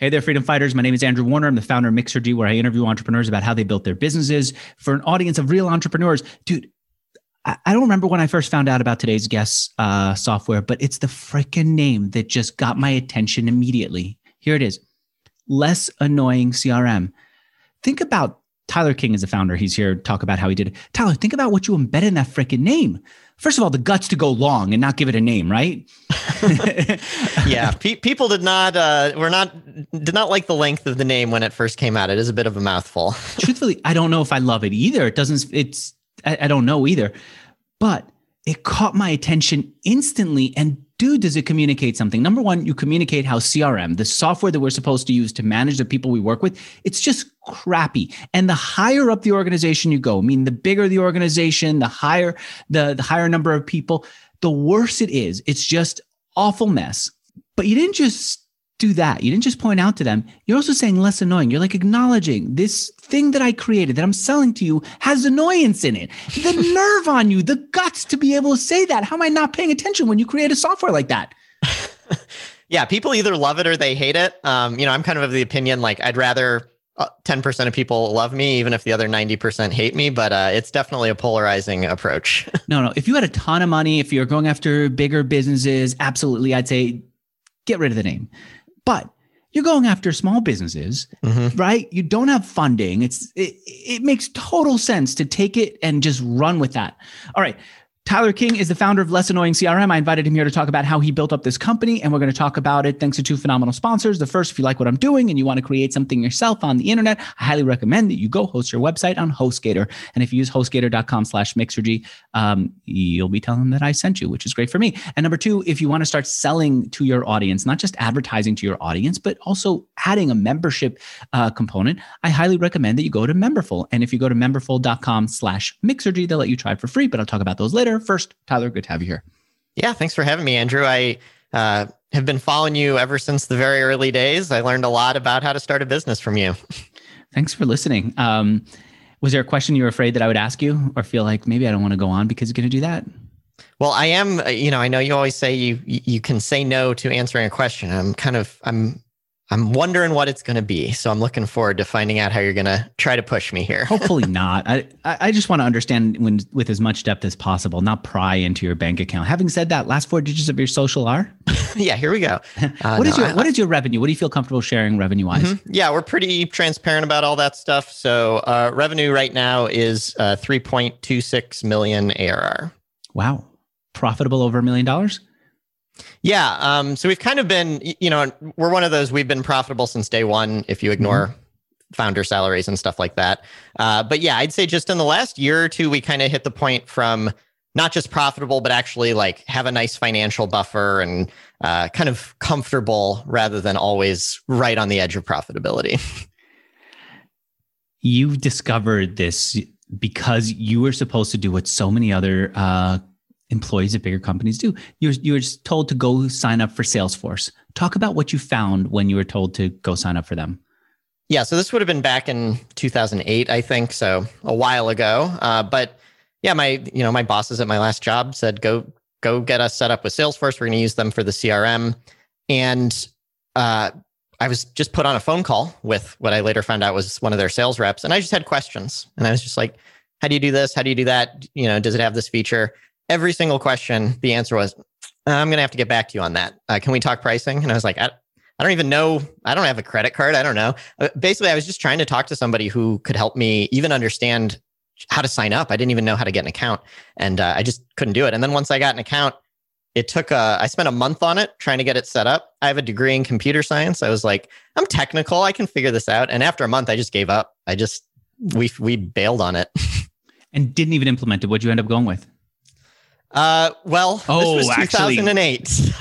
Hey there, freedom fighters. My name is Andrew Warner. I'm the founder of Mixergy, where I interview entrepreneurs about how they built their businesses for an audience of real entrepreneurs. Dude, I don't remember when I first found out about today's guest uh, software, but it's the freaking name that just got my attention immediately. Here it is Less Annoying CRM. Think about Tyler King as a founder. He's here to talk about how he did it. Tyler, think about what you embedded in that freaking name. First of all, the guts to go long and not give it a name, right? yeah, pe- people did not uh, were not did not like the length of the name when it first came out. It is a bit of a mouthful. Truthfully, I don't know if I love it either. It doesn't. It's I, I don't know either, but it caught my attention instantly and dude, does it communicate something? Number one, you communicate how CRM, the software that we're supposed to use to manage the people we work with, it's just crappy. And the higher up the organization you go, I mean, the bigger the organization, the higher the, the higher number of people, the worse it is. It's just awful mess. But you didn't just do that. You didn't just point out to them. You're also saying less annoying. You're like acknowledging this thing that I created that I'm selling to you has annoyance in it. The nerve on you, the guts to be able to say that. How am I not paying attention when you create a software like that? yeah, people either love it or they hate it. Um, you know, I'm kind of of the opinion like I'd rather 10% uh, of people love me, even if the other 90% hate me, but uh, it's definitely a polarizing approach. no, no. If you had a ton of money, if you're going after bigger businesses, absolutely, I'd say get rid of the name. But you're going after small businesses, mm-hmm. right? You don't have funding. It's it, it makes total sense to take it and just run with that. All right. Tyler King is the founder of Less Annoying CRM. I invited him here to talk about how he built up this company, and we're going to talk about it thanks to two phenomenal sponsors. The first, if you like what I'm doing and you want to create something yourself on the internet, I highly recommend that you go host your website on HostGator. And if you use HostGator.com slash Mixergy, um, you'll be telling them that I sent you, which is great for me. And number two, if you want to start selling to your audience, not just advertising to your audience, but also adding a membership uh, component, I highly recommend that you go to Memberful. And if you go to memberful.com slash Mixergy, they'll let you try it for free, but I'll talk about those later First, Tyler, good to have you here. Yeah, thanks for having me, Andrew. I uh, have been following you ever since the very early days. I learned a lot about how to start a business from you. Thanks for listening. Um, was there a question you were afraid that I would ask you, or feel like maybe I don't want to go on because you're going to do that? Well, I am. Uh, you know, I know you always say you you can say no to answering a question. I'm kind of I'm I'm wondering what it's going to be. So I'm looking forward to finding out how you're going to try to push me here. Hopefully not. I, I just want to understand when with as much depth as possible, not pry into your bank account. Having said that, last four digits of your social are? yeah, here we go. Uh, what is no, your I, what is your revenue? What do you feel comfortable sharing revenue wise? Mm-hmm. Yeah, we're pretty transparent about all that stuff. So uh, revenue right now is uh, 3.26 million ARR. Wow. Profitable over a million dollars? Yeah. Um, so we've kind of been, you know, we're one of those, we've been profitable since day one, if you ignore mm-hmm. founder salaries and stuff like that. Uh, but yeah, I'd say just in the last year or two, we kind of hit the point from not just profitable, but actually like have a nice financial buffer and uh, kind of comfortable rather than always right on the edge of profitability. You've discovered this because you were supposed to do what so many other uh, employees at bigger companies do. You're, you're told to go sign up for Salesforce. Talk about what you found when you were told to go sign up for them. Yeah, so this would have been back in 2008, I think, so a while ago. Uh, but yeah, my you know my bosses at my last job said go go get us set up with Salesforce. We're going to use them for the CRM, and uh, I was just put on a phone call with what I later found out was one of their sales reps, and I just had questions, and I was just like, "How do you do this? How do you do that? You know, does it have this feature?" Every single question, the answer was, I'm going to have to get back to you on that. Uh, can we talk pricing? And I was like, I, I don't even know. I don't have a credit card. I don't know. Uh, basically, I was just trying to talk to somebody who could help me even understand how to sign up. I didn't even know how to get an account and uh, I just couldn't do it. And then once I got an account, it took, uh, I spent a month on it trying to get it set up. I have a degree in computer science. I was like, I'm technical. I can figure this out. And after a month, I just gave up. I just, we, we bailed on it. and didn't even implement it. What'd you end up going with? Uh, well, oh, this was 2008.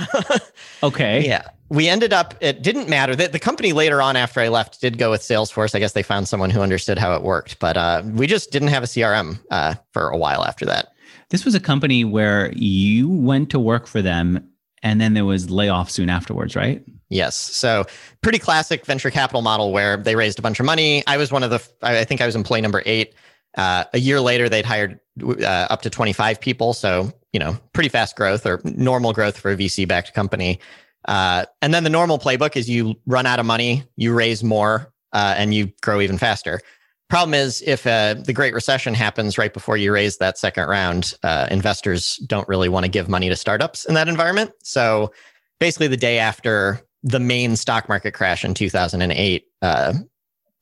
okay. Yeah. We ended up, it didn't matter. that the company later on after I left did go with Salesforce. I guess they found someone who understood how it worked, but uh, we just didn't have a CRM uh, for a while after that. This was a company where you went to work for them and then there was layoff soon afterwards, right? Yes. So pretty classic venture capital model where they raised a bunch of money. I was one of the, I think I was employee number eight. Uh, a year later, they'd hired uh, up to 25 people. So, you know, pretty fast growth or normal growth for a VC backed company. Uh, and then the normal playbook is you run out of money, you raise more, uh, and you grow even faster. Problem is, if uh, the Great Recession happens right before you raise that second round, uh, investors don't really want to give money to startups in that environment. So basically, the day after the main stock market crash in 2008, uh,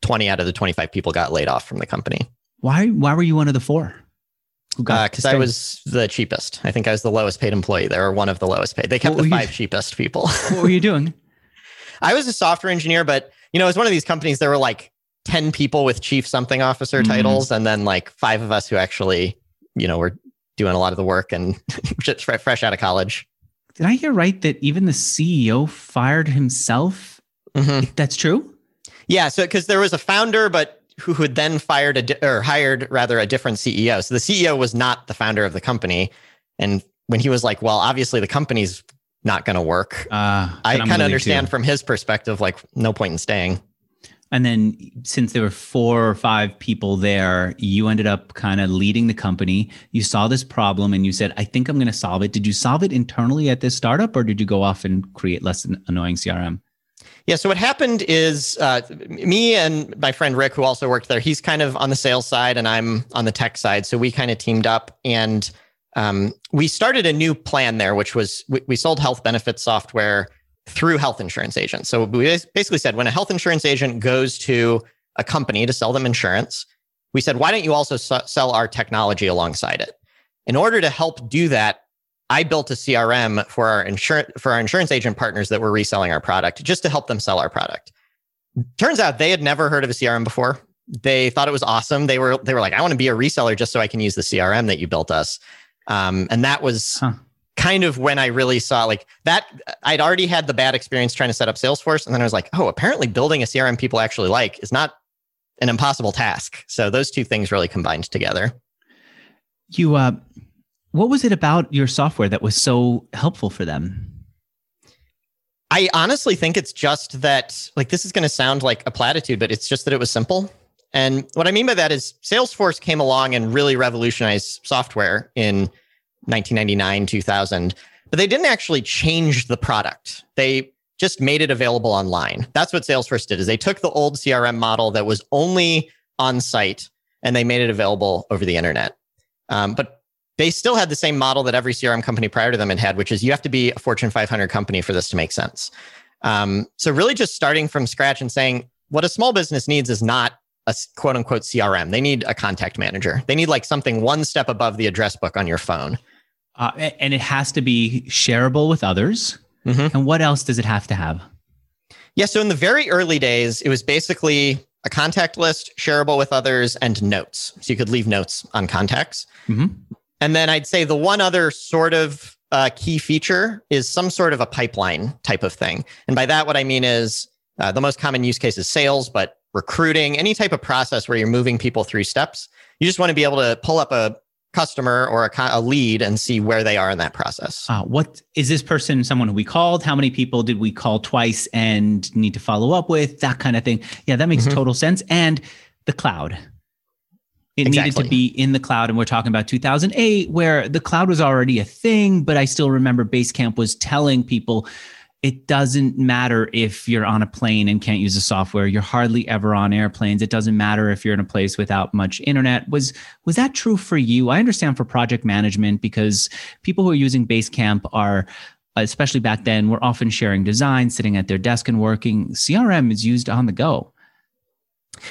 20 out of the 25 people got laid off from the company. Why? Why were you one of the four? Because uh, I was the cheapest. I think I was the lowest paid employee there, or one of the lowest paid. They kept the five you, cheapest people. what were you doing? I was a software engineer, but you know, it was one of these companies. There were like 10 people with chief something officer mm-hmm. titles and then like five of us who actually you know were doing a lot of the work and just fresh out of college did i hear right that even the ceo fired himself mm-hmm. that's true yeah so because there was a founder but who had then fired a di- or hired rather a different ceo so the ceo was not the founder of the company and when he was like well obviously the company's not going to work uh, i kind of understand too. from his perspective like no point in staying and then since there were four or five people there, you ended up kind of leading the company. You saw this problem and you said, I think I'm going to solve it. Did you solve it internally at this startup or did you go off and create less annoying CRM? Yeah. So what happened is uh, me and my friend Rick, who also worked there, he's kind of on the sales side and I'm on the tech side. So we kind of teamed up and um, we started a new plan there, which was we, we sold health benefits software through health insurance agents. So we basically said when a health insurance agent goes to a company to sell them insurance, we said, why don't you also sell our technology alongside it? In order to help do that, I built a CRM for our insurance for our insurance agent partners that were reselling our product just to help them sell our product. Turns out they had never heard of a CRM before. They thought it was awesome. They were they were like, I want to be a reseller just so I can use the CRM that you built us. Um, and that was huh kind of when I really saw like that. I'd already had the bad experience trying to set up Salesforce. And then I was like, oh, apparently building a CRM people actually like is not an impossible task. So those two things really combined together. You, uh, what was it about your software that was so helpful for them? I honestly think it's just that, like, this is going to sound like a platitude, but it's just that it was simple. And what I mean by that is Salesforce came along and really revolutionized software in 1999, 2000, but they didn't actually change the product. They just made it available online. That's what Salesforce did is they took the old CRM model that was only on site and they made it available over the internet. Um, but they still had the same model that every CRM company prior to them had had, which is you have to be a Fortune 500 company for this to make sense. Um, so really just starting from scratch and saying what a small business needs is not a quote unquote CRM. They need a contact manager. They need like something one step above the address book on your phone. Uh, and it has to be shareable with others. Mm-hmm. And what else does it have to have? Yeah. So in the very early days, it was basically a contact list, shareable with others, and notes. So you could leave notes on contacts. Mm-hmm. And then I'd say the one other sort of uh, key feature is some sort of a pipeline type of thing. And by that, what I mean is uh, the most common use case is sales, but recruiting, any type of process where you're moving people through steps. You just want to be able to pull up a customer or a, a lead and see where they are in that process. Uh, what is this person someone who we called? How many people did we call twice and need to follow up with? That kind of thing. Yeah, that makes mm-hmm. total sense. And the cloud. It exactly. needed to be in the cloud. And we're talking about 2008, where the cloud was already a thing, but I still remember Basecamp was telling people it doesn't matter if you're on a plane and can't use the software. You're hardly ever on airplanes. It doesn't matter if you're in a place without much internet. Was was that true for you? I understand for project management because people who are using basecamp are especially back then were often sharing designs, sitting at their desk and working. Crm is used on the go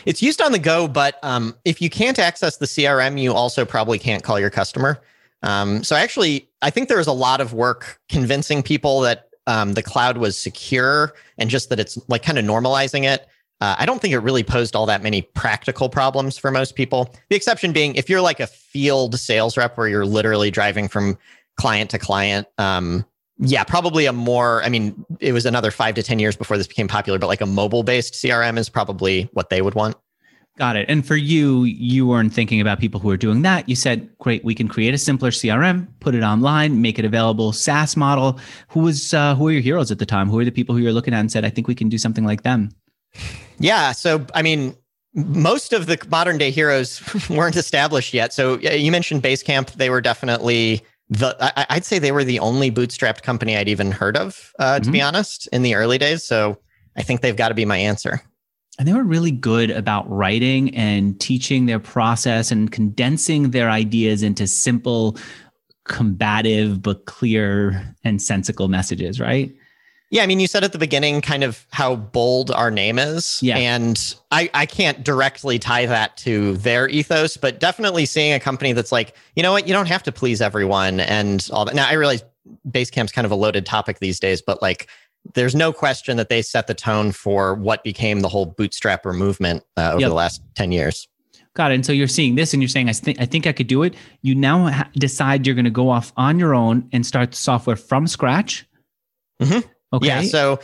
it's used on the go but um, if you can't access the crm you also probably can't call your customer um, so actually i think there was a lot of work convincing people that um, the cloud was secure and just that it's like kind of normalizing it. Uh, I don't think it really posed all that many practical problems for most people. The exception being if you're like a field sales rep where you're literally driving from client to client. Um, yeah, probably a more, I mean, it was another five to 10 years before this became popular, but like a mobile based CRM is probably what they would want. Got it. And for you, you weren't thinking about people who are doing that. You said, great, we can create a simpler CRM, put it online, make it available, SaaS model. Who was uh, who are your heroes at the time? Who are the people who you're looking at and said, I think we can do something like them? Yeah. So I mean, most of the modern day heroes weren't established yet. So you mentioned Basecamp. They were definitely the I, would say they were the only bootstrapped company I'd even heard of, uh, to mm-hmm. be honest, in the early days. So I think they've got to be my answer. And they were really good about writing and teaching their process and condensing their ideas into simple, combative, but clear and sensical messages, right? Yeah, I mean, you said at the beginning kind of how bold our name is. Yeah. And I, I can't directly tie that to their ethos, but definitely seeing a company that's like, you know what, you don't have to please everyone and all that. Now, I realize Basecamp's kind of a loaded topic these days, but like, there's no question that they set the tone for what became the whole bootstrapper movement uh, over yep. the last 10 years. Got it. And so you're seeing this and you're saying, I, th- I think I could do it. You now ha- decide you're going to go off on your own and start the software from scratch. Mm-hmm. Okay. Yeah. So,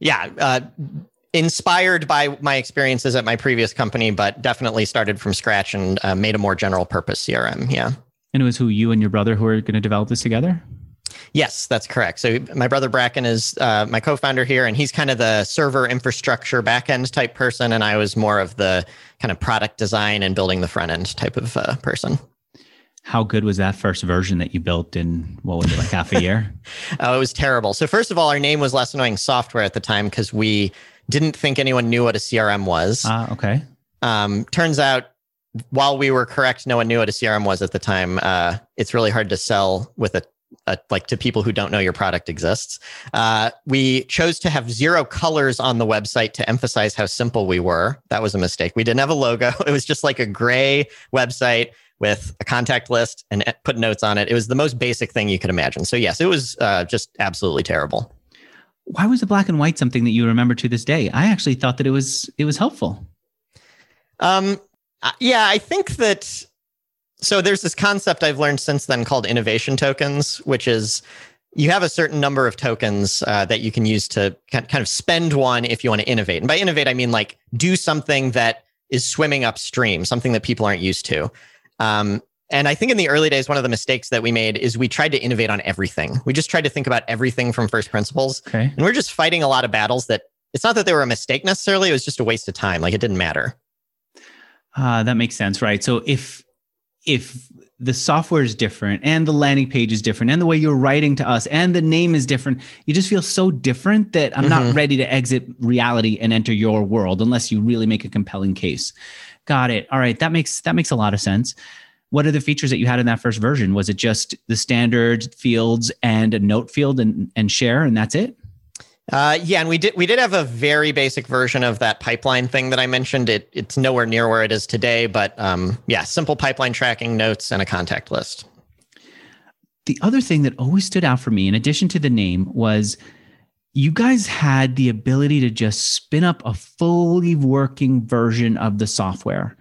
yeah, uh, inspired by my experiences at my previous company, but definitely started from scratch and uh, made a more general purpose CRM. Yeah. And it was who you and your brother who are going to develop this together? Yes, that's correct. So my brother Bracken is uh, my co-founder here, and he's kind of the server infrastructure backend type person, and I was more of the kind of product design and building the front end type of uh, person. How good was that first version that you built in what was it like half a year? oh, it was terrible. So first of all, our name was less annoying software at the time because we didn't think anyone knew what a CRM was. Ah, uh, okay. Um, turns out, while we were correct, no one knew what a CRM was at the time. Uh, it's really hard to sell with a, a, like to people who don't know your product exists. Uh, we chose to have zero colors on the website to emphasize how simple we were. That was a mistake. We didn't have a logo. It was just like a gray website with a contact list and put notes on it. It was the most basic thing you could imagine. So yes, it was uh, just absolutely terrible. Why was the black and white something that you remember to this day? I actually thought that it was it was helpful. Um, yeah, I think that. So there's this concept I've learned since then called innovation tokens, which is you have a certain number of tokens uh, that you can use to kind of spend one if you want to innovate. And by innovate, I mean like do something that is swimming upstream, something that people aren't used to. Um, and I think in the early days, one of the mistakes that we made is we tried to innovate on everything. We just tried to think about everything from first principles. Okay. And we're just fighting a lot of battles that it's not that they were a mistake necessarily, it was just a waste of time. Like it didn't matter. Uh, that makes sense, right? So if if the software is different and the landing page is different and the way you're writing to us and the name is different, you just feel so different that I'm mm-hmm. not ready to exit reality and enter your world unless you really make a compelling case. Got it. All right. That makes that makes a lot of sense. What are the features that you had in that first version? Was it just the standard fields and a note field and, and share, and that's it? Uh, yeah, and we did we did have a very basic version of that pipeline thing that I mentioned. It it's nowhere near where it is today, but um, yeah, simple pipeline tracking, notes, and a contact list. The other thing that always stood out for me, in addition to the name, was you guys had the ability to just spin up a fully working version of the software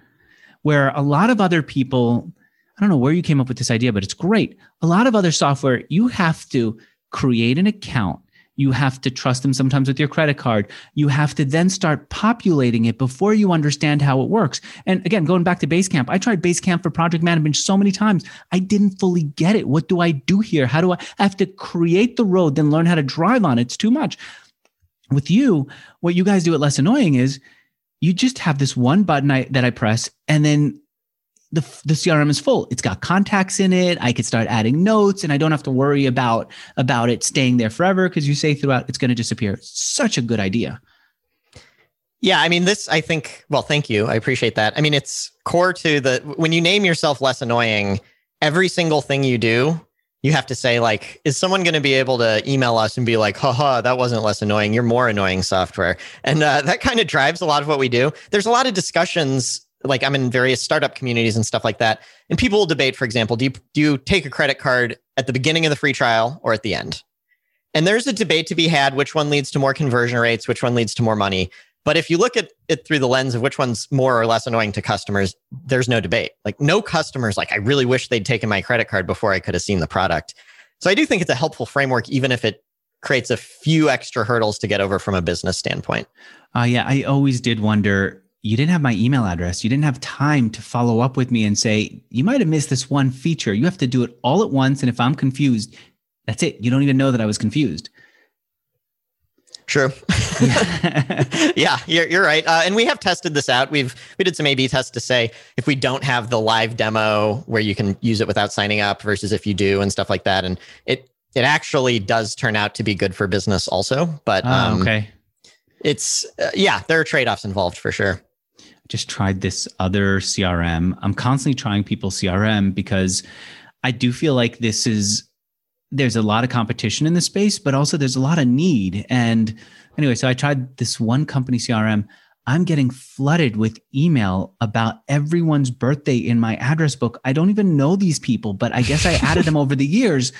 where a lot of other people i don't know where you came up with this idea but it's great. A lot of other software you have to create an account you have to trust them sometimes with your credit card. You have to then start populating it before you understand how it works. And again, going back to Basecamp, I tried Basecamp for project management so many times. I didn't fully get it. What do I do here? How do I, I have to create the road, then learn how to drive on it? It's too much. With you, what you guys do at Less Annoying is you just have this one button I, that I press, and then the, the CRM is full. It's got contacts in it. I could start adding notes and I don't have to worry about, about it staying there forever because you say throughout it's going to disappear. such a good idea. Yeah, I mean, this, I think, well, thank you. I appreciate that. I mean, it's core to the, when you name yourself less annoying, every single thing you do, you have to say, like, is someone going to be able to email us and be like, haha, that wasn't less annoying. You're more annoying software. And uh, that kind of drives a lot of what we do. There's a lot of discussions like I'm in various startup communities and stuff like that. And people will debate, for example, do you, do you take a credit card at the beginning of the free trial or at the end? And there's a debate to be had which one leads to more conversion rates, which one leads to more money. But if you look at it through the lens of which one's more or less annoying to customers, there's no debate. Like no customers like I really wish they'd taken my credit card before I could have seen the product. So I do think it's a helpful framework even if it creates a few extra hurdles to get over from a business standpoint. Uh, yeah, I always did wonder you didn't have my email address. You didn't have time to follow up with me and say, you might have missed this one feature. You have to do it all at once. And if I'm confused, that's it. You don't even know that I was confused. True. yeah, you're, you're right. Uh, and we have tested this out. We've we did some A/B tests to say if we don't have the live demo where you can use it without signing up versus if you do and stuff like that. And it it actually does turn out to be good for business also. But oh, um, okay, it's uh, yeah, there are trade offs involved for sure. Just tried this other CRM. I'm constantly trying people's CRM because I do feel like this is there's a lot of competition in the space, but also there's a lot of need. And anyway, so I tried this one company CRM. I'm getting flooded with email about everyone's birthday in my address book. I don't even know these people, but I guess I added them over the years.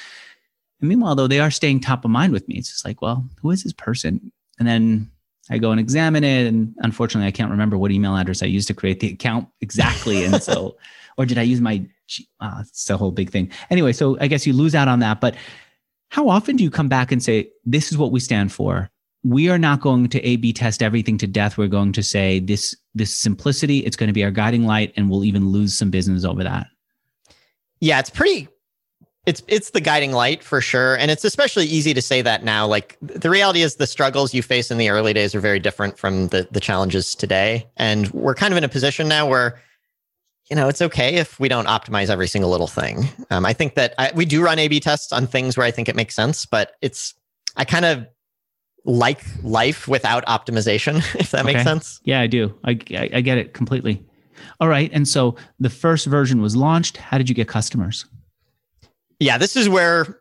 And meanwhile, though, they are staying top of mind with me. It's just like, well, who is this person? And then I go and examine it. And unfortunately, I can't remember what email address I used to create the account exactly. And so, or did I use my uh, it's a whole big thing. Anyway, so I guess you lose out on that. But how often do you come back and say, this is what we stand for? We are not going to A B test everything to death. We're going to say this, this simplicity, it's going to be our guiding light, and we'll even lose some business over that. Yeah, it's pretty it's it's the guiding light for sure and it's especially easy to say that now like the reality is the struggles you face in the early days are very different from the the challenges today and we're kind of in a position now where you know, it's okay if we don't optimize every single little thing. Um, I think that I, we do run A/B tests on things where I think it makes sense, but it's I kind of like life without optimization, if that okay. makes sense. Yeah, I do. I, I I get it completely. All right, and so the first version was launched. How did you get customers? Yeah, this is where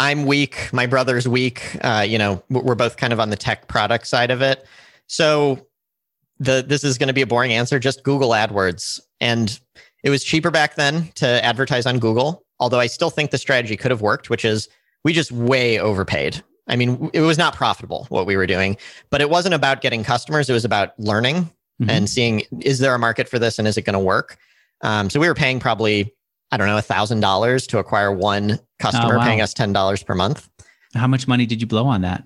I'm weak. My brother's weak. Uh, you know, we're both kind of on the tech product side of it. So the this is going to be a boring answer. Just Google AdWords, and it was cheaper back then to advertise on Google, although I still think the strategy could have worked, which is we just way overpaid. I mean, it was not profitable what we were doing, but it wasn't about getting customers. It was about learning mm-hmm. and seeing is there a market for this and is it going to work? Um, so we were paying probably, I don't know, a thousand dollars to acquire one customer, oh, wow. paying us ten dollars per month. How much money did you blow on that?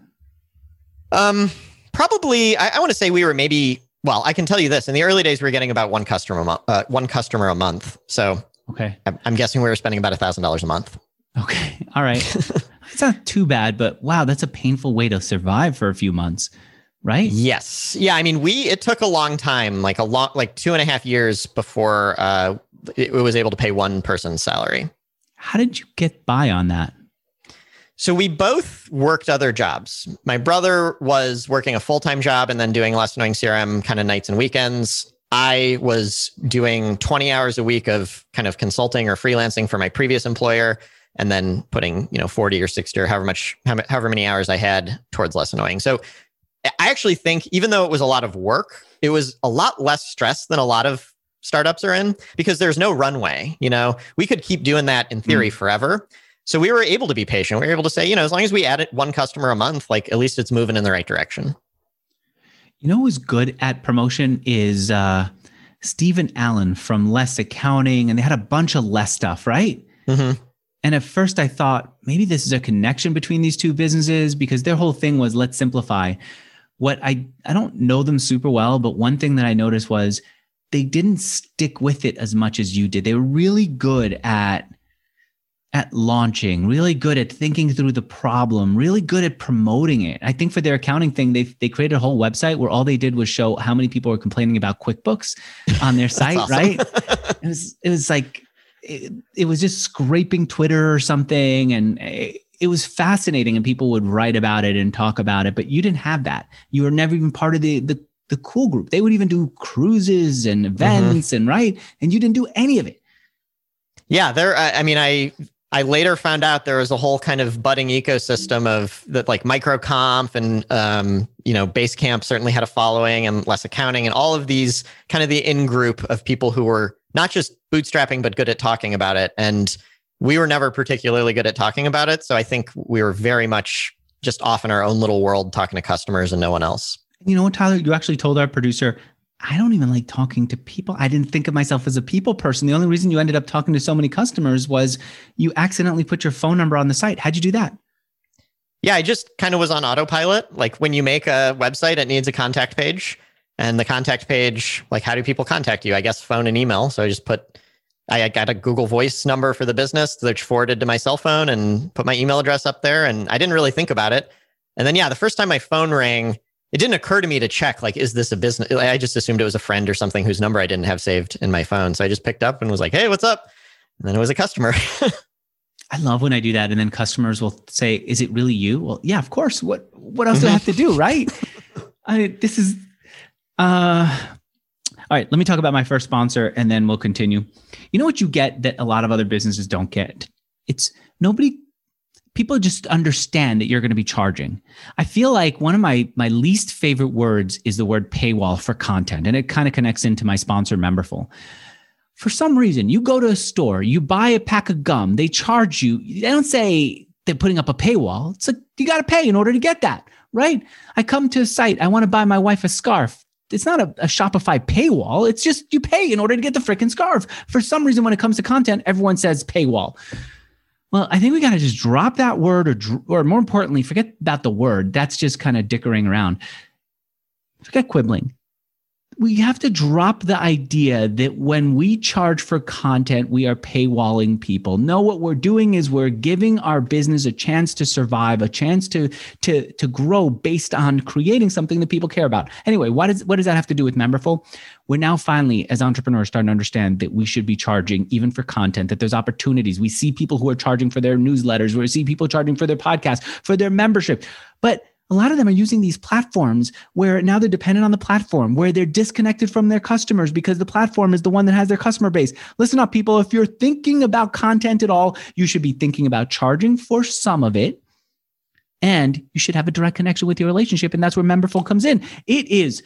Um, probably I, I want to say we were maybe well, I can tell you this: in the early days, we were getting about one customer, a month, uh, one customer a month. So, okay, I'm guessing we were spending about a thousand dollars a month. Okay, all right, it's not too bad, but wow, that's a painful way to survive for a few months, right? Yes, yeah. I mean, we it took a long time, like a long, like two and a half years before uh, it, was able to pay one person's salary. How did you get by on that? So we both worked other jobs. My brother was working a full time job and then doing less annoying CRM kind of nights and weekends. I was doing 20 hours a week of kind of consulting or freelancing for my previous employer and then putting, you know, 40 or 60 or however much, however many hours I had towards less annoying. So I actually think even though it was a lot of work, it was a lot less stress than a lot of startups are in because there's no runway. You know, we could keep doing that in theory mm. forever. So we were able to be patient. We were able to say, you know, as long as we added one customer a month, like at least it's moving in the right direction. You know who's good at promotion is uh, Stephen Allen from Less Accounting, and they had a bunch of less stuff, right? Mm-hmm. And at first, I thought maybe this is a connection between these two businesses because their whole thing was let's simplify. What I I don't know them super well, but one thing that I noticed was they didn't stick with it as much as you did. They were really good at at launching, really good at thinking through the problem, really good at promoting it. I think for their accounting thing, they they created a whole website where all they did was show how many people were complaining about QuickBooks on their site, awesome. right? it was it was like it, it, was just scraping Twitter or something, and it, it was fascinating. And people would write about it and talk about it, but you didn't have that. You were never even part of the the the cool group. They would even do cruises and mm-hmm. events mm-hmm. and right, and you didn't do any of it. Yeah, there. I mean, I I later found out there was a whole kind of budding ecosystem of that, like microconf and um, you know, Basecamp certainly had a following, and less accounting, and all of these kind of the in group of people who were not just bootstrapping but good at talking about it. And we were never particularly good at talking about it, so I think we were very much just off in our own little world talking to customers and no one else. You know what, Tyler? You actually told our producer I don't even like talking to people. I didn't think of myself as a people person. The only reason you ended up talking to so many customers was you accidentally put your phone number on the site. How'd you do that? Yeah, I just kind of was on autopilot. Like when you make a website, it needs a contact page. And the contact page, like how do people contact you? I guess phone and email. So I just put, I got a Google Voice number for the business, which forwarded to my cell phone and put my email address up there. And I didn't really think about it. And then, yeah, the first time my phone rang, it didn't occur to me to check like is this a business i just assumed it was a friend or something whose number i didn't have saved in my phone. So i just picked up and was like hey what's up? And then it was a customer. I love when i do that. And then customers will say is it really you? Well yeah of course. What what else do i have to do right? I this is uh all right. Let me talk about my first sponsor and then we'll continue. You know what you get that a lot of other businesses don't get? It's nobody people just understand that you're going to be charging. I feel like one of my my least favorite words is the word paywall for content, and it kind of connects into my sponsor Memberful. For some reason, you go to a store, you buy a pack of gum, they charge you. They don't say they're putting up a paywall. It's like you got to pay in order to get that, right? I come to a site, I want to buy my wife a scarf. It's not a, a Shopify paywall. It's just you pay in order to get the freaking scarf. For some reason, when it comes to content, everyone says paywall. Well, I think we got to just drop that word, or or more importantly, forget about the word. That's just kind of dickering around. Forget quibbling we have to drop the idea that when we charge for content, we are paywalling people. No, what we're doing is we're giving our business a chance to survive, a chance to to to grow based on creating something that people care about. Anyway, what does what does that have to do with Memberful? We're now finally, as entrepreneurs, starting to understand that we should be charging even for content. That there's opportunities. We see people who are charging for their newsletters. We see people charging for their podcast, for their membership, but a lot of them are using these platforms where now they're dependent on the platform, where they're disconnected from their customers because the platform is the one that has their customer base. Listen up, people. If you're thinking about content at all, you should be thinking about charging for some of it. And you should have a direct connection with your relationship. And that's where Memberful comes in. It is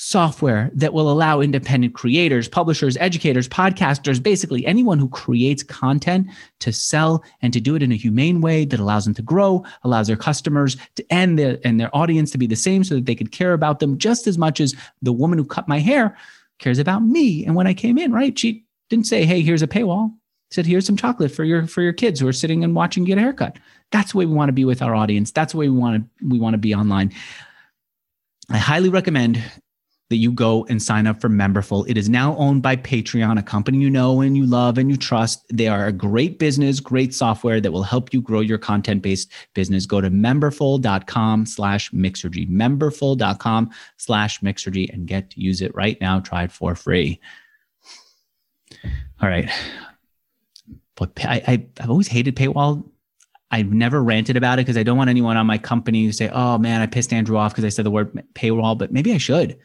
software that will allow independent creators, publishers, educators, podcasters, basically anyone who creates content to sell and to do it in a humane way that allows them to grow, allows their customers to and their and their audience to be the same so that they could care about them just as much as the woman who cut my hair cares about me. And when I came in, right, she didn't say, "Hey, here's a paywall." Said, "Here's some chocolate for your for your kids who are sitting and watching get a haircut." That's the way we want to be with our audience. That's the way we want to we want to be online. I highly recommend that you go and sign up for Memberful. It is now owned by Patreon, a company you know and you love and you trust. They are a great business, great software that will help you grow your content-based business. Go to memberful.com slash mixergy, memberful.com slash mixergy and get to use it right now. Try it for free. All right. But I, I, I've always hated paywall I've never ranted about it because I don't want anyone on my company to say, "Oh man, I pissed Andrew off because I said the word paywall." But maybe I should.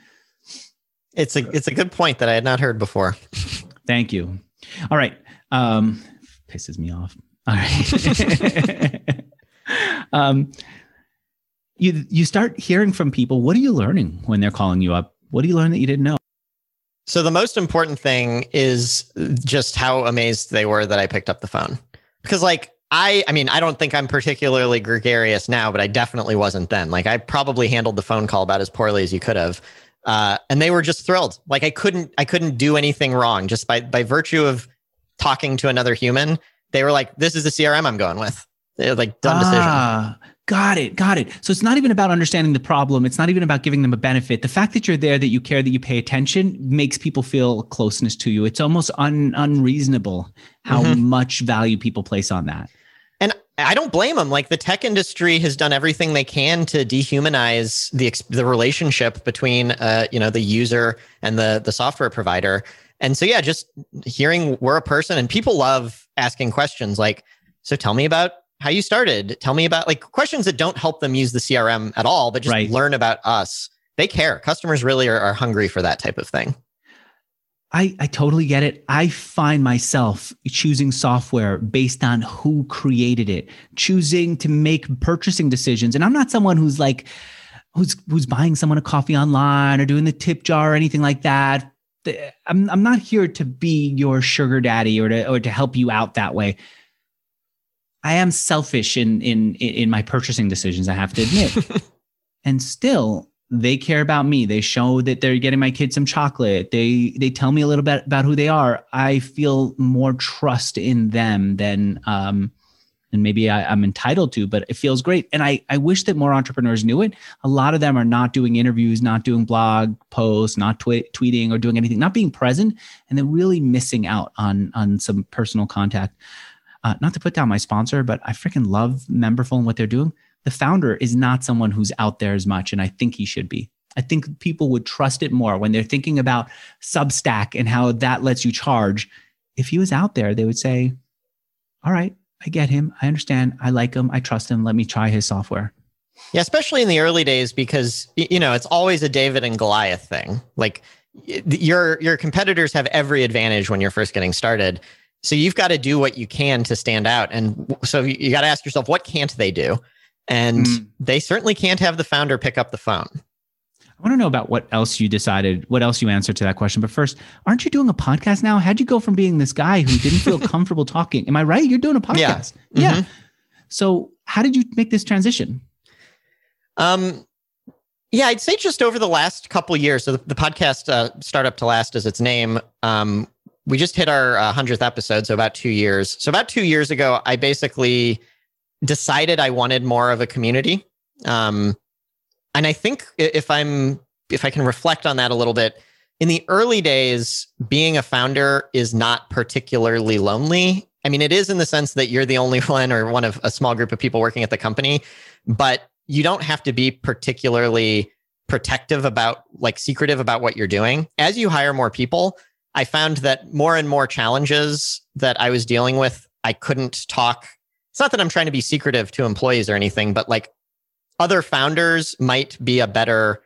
It's a it's a good point that I had not heard before. Thank you. All right. Um, pisses me off. All right. um, you you start hearing from people. What are you learning when they're calling you up? What do you learn that you didn't know? So the most important thing is just how amazed they were that I picked up the phone. Because like I I mean, I don't think I'm particularly gregarious now, but I definitely wasn't then. Like I probably handled the phone call about as poorly as you could have. Uh, and they were just thrilled. Like I couldn't, I couldn't do anything wrong just by by virtue of talking to another human. They were like, "This is the CRM I'm going with." They're like, "Dumb ah, decision." Got it. Got it. So it's not even about understanding the problem. It's not even about giving them a benefit. The fact that you're there, that you care, that you pay attention makes people feel closeness to you. It's almost un, unreasonable how mm-hmm. much value people place on that. I don't blame them. Like the tech industry has done everything they can to dehumanize the the relationship between uh, you know the user and the the software provider. And so yeah, just hearing we're a person and people love asking questions like, so tell me about how you started. Tell me about like questions that don't help them use the CRM at all, but just right. learn about us. They care. Customers really are, are hungry for that type of thing. I, I totally get it. I find myself choosing software based on who created it, choosing to make purchasing decisions. And I'm not someone who's like, who's who's buying someone a coffee online or doing the tip jar or anything like that. I'm I'm not here to be your sugar daddy or to or to help you out that way. I am selfish in in in my purchasing decisions, I have to admit. and still, they care about me they show that they're getting my kids some chocolate they they tell me a little bit about who they are i feel more trust in them than um and maybe I, am entitled to, but it feels great. And I, I wish that more entrepreneurs knew it. A lot of them are not doing interviews, not doing blog posts, not tw- tweeting or doing anything, not being present, and they're really missing out on on some personal contact. Uh, not to put down my sponsor, but I freaking love Memberful and what they're doing the founder is not someone who's out there as much. And I think he should be. I think people would trust it more when they're thinking about Substack and how that lets you charge. If he was out there, they would say, All right, I get him. I understand. I like him. I trust him. Let me try his software. Yeah, especially in the early days, because you know it's always a David and Goliath thing. Like your your competitors have every advantage when you're first getting started. So you've got to do what you can to stand out. And so you got to ask yourself, what can't they do? And mm. they certainly can't have the founder pick up the phone. I want to know about what else you decided, what else you answered to that question. But first, aren't you doing a podcast now? How'd you go from being this guy who didn't feel comfortable talking? Am I right? You're doing a podcast. Yeah. Mm-hmm. yeah. So how did you make this transition? Um, yeah, I'd say just over the last couple years. So the, the podcast, uh, Startup to Last, is its name. Um, we just hit our uh, hundredth uh, episode, so about two years. So about two years ago, I basically decided I wanted more of a community. Um, and I think if I'm if I can reflect on that a little bit, in the early days, being a founder is not particularly lonely. I mean, it is in the sense that you're the only one or one of a small group of people working at the company, but you don't have to be particularly protective about like secretive about what you're doing. As you hire more people, I found that more and more challenges that I was dealing with, I couldn't talk. It's not that I'm trying to be secretive to employees or anything, but like other founders might be a better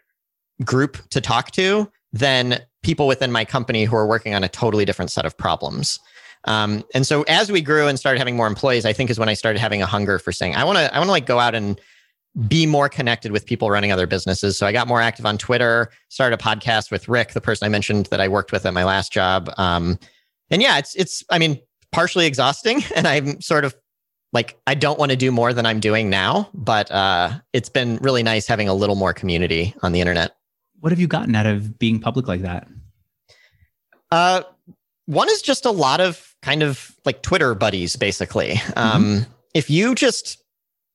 group to talk to than people within my company who are working on a totally different set of problems. Um, and so as we grew and started having more employees, I think is when I started having a hunger for saying, I want to, I want to like go out and be more connected with people running other businesses. So I got more active on Twitter, started a podcast with Rick, the person I mentioned that I worked with at my last job. Um, and yeah, it's, it's, I mean, partially exhausting and I'm sort of like I don't want to do more than I'm doing now, but uh, it's been really nice having a little more community on the internet. What have you gotten out of being public like that? Uh, one is just a lot of kind of like Twitter buddies, basically. Mm-hmm. Um, if you just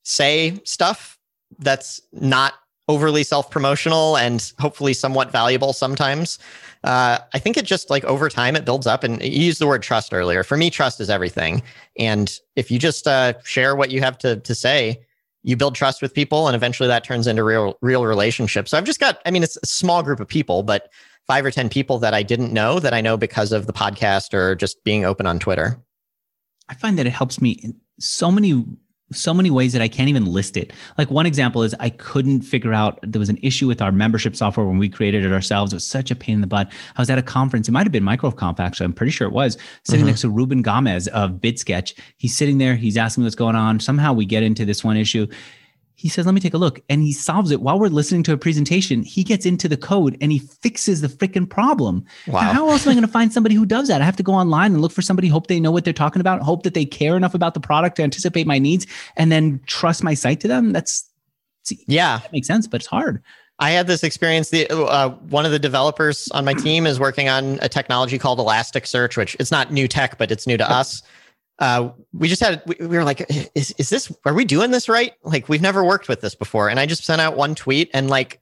say stuff that's not overly self promotional and hopefully somewhat valuable sometimes, uh, I think it just like over time it builds up. And you used the word trust earlier. For me, trust is everything. And if you just uh, share what you have to to say, you build trust with people, and eventually that turns into real real relationships. So I've just got. I mean, it's a small group of people, but five or ten people that I didn't know that I know because of the podcast or just being open on Twitter. I find that it helps me in so many so many ways that I can't even list it. Like one example is I couldn't figure out there was an issue with our membership software when we created it ourselves. It was such a pain in the butt. I was at a conference. It might have been MicroConf actually. I'm pretty sure it was sitting mm-hmm. next to Ruben Gomez of BidSketch. He's sitting there. He's asking me what's going on. Somehow we get into this one issue he says, let me take a look. And he solves it while we're listening to a presentation. He gets into the code and he fixes the freaking problem. Wow. Now, how else am I going to find somebody who does that? I have to go online and look for somebody, hope they know what they're talking about, hope that they care enough about the product to anticipate my needs, and then trust my site to them. That's, yeah, that makes sense, but it's hard. I had this experience. The uh, one of the developers on my team is working on a technology called Elasticsearch, which it's not new tech, but it's new to us uh, we just had we, we, were like is, is this are we doing this right? Like we've never worked with this before. And i just sent out one tweet and like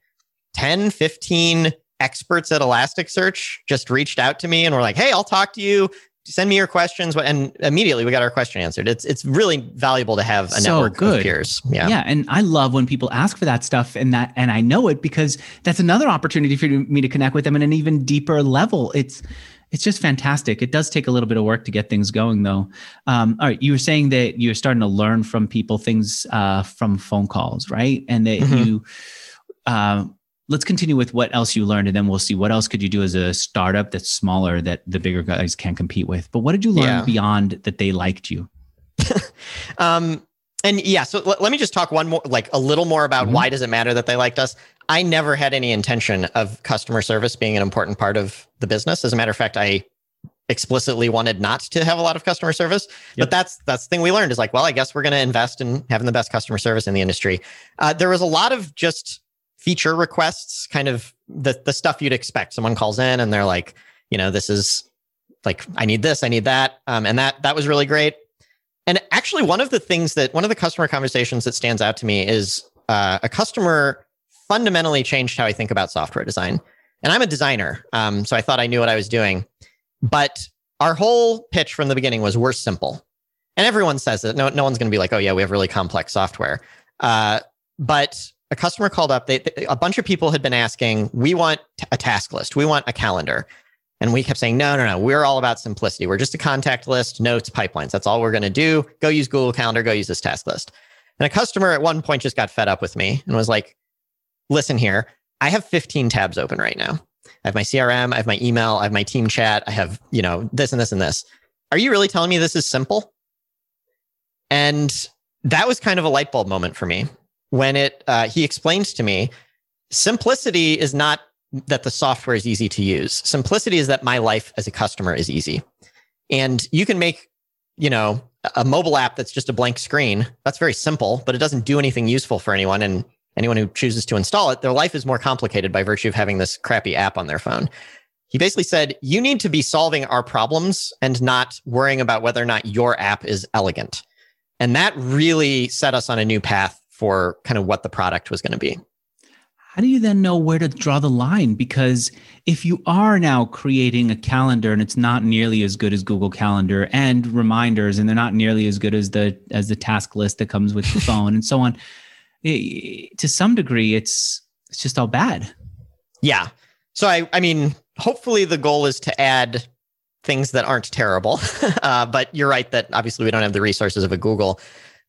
10 15 experts at elasticsearch just reached out to me and were like hey i'll talk to you. Send me your questions. And immediately we got our question answered. It's it's really valuable to have a so network good. of peers. Yeah. Yeah and i love when people ask for that stuff and that and i know it because that's another opportunity for me to connect with them at an even deeper level. It's it's just fantastic. It does take a little bit of work to get things going, though. Um, all right, you were saying that you're starting to learn from people things uh, from phone calls, right? And that mm-hmm. you. Uh, let's continue with what else you learned, and then we'll see what else could you do as a startup that's smaller that the bigger guys can't compete with. But what did you learn yeah. beyond that they liked you? um, and yeah, so l- let me just talk one more, like a little more about mm-hmm. why does it matter that they liked us. I never had any intention of customer service being an important part of the business. As a matter of fact, I explicitly wanted not to have a lot of customer service. Yep. But that's that's the thing we learned is like, well, I guess we're going to invest in having the best customer service in the industry. Uh, there was a lot of just feature requests, kind of the the stuff you'd expect. Someone calls in and they're like, you know, this is like I need this, I need that, um, and that that was really great. And actually, one of the things that one of the customer conversations that stands out to me is uh, a customer fundamentally changed how I think about software design. And I'm a designer, um, so I thought I knew what I was doing. But our whole pitch from the beginning was we're simple. And everyone says it. No, no one's going to be like, oh, yeah, we have really complex software. Uh, but a customer called up. They, they, a bunch of people had been asking, "We want a task list. We want a calendar." And we kept saying, no, no, no, we're all about simplicity. We're just a contact list, notes, pipelines. That's all we're going to do. Go use Google Calendar, go use this task list. And a customer at one point just got fed up with me and was like, listen here, I have 15 tabs open right now. I have my CRM, I have my email, I have my team chat, I have, you know, this and this and this. Are you really telling me this is simple? And that was kind of a light bulb moment for me when it uh, he explained to me simplicity is not that the software is easy to use. Simplicity is that my life as a customer is easy. And you can make, you know, a mobile app that's just a blank screen. That's very simple, but it doesn't do anything useful for anyone. And anyone who chooses to install it, their life is more complicated by virtue of having this crappy app on their phone. He basically said, you need to be solving our problems and not worrying about whether or not your app is elegant. And that really set us on a new path for kind of what the product was going to be how do you then know where to draw the line? Because if you are now creating a calendar and it's not nearly as good as Google Calendar and reminders, and they're not nearly as good as the as the task list that comes with the phone and so on, to some degree, it's it's just all bad. Yeah. So I I mean, hopefully the goal is to add things that aren't terrible. uh, but you're right that obviously we don't have the resources of a Google.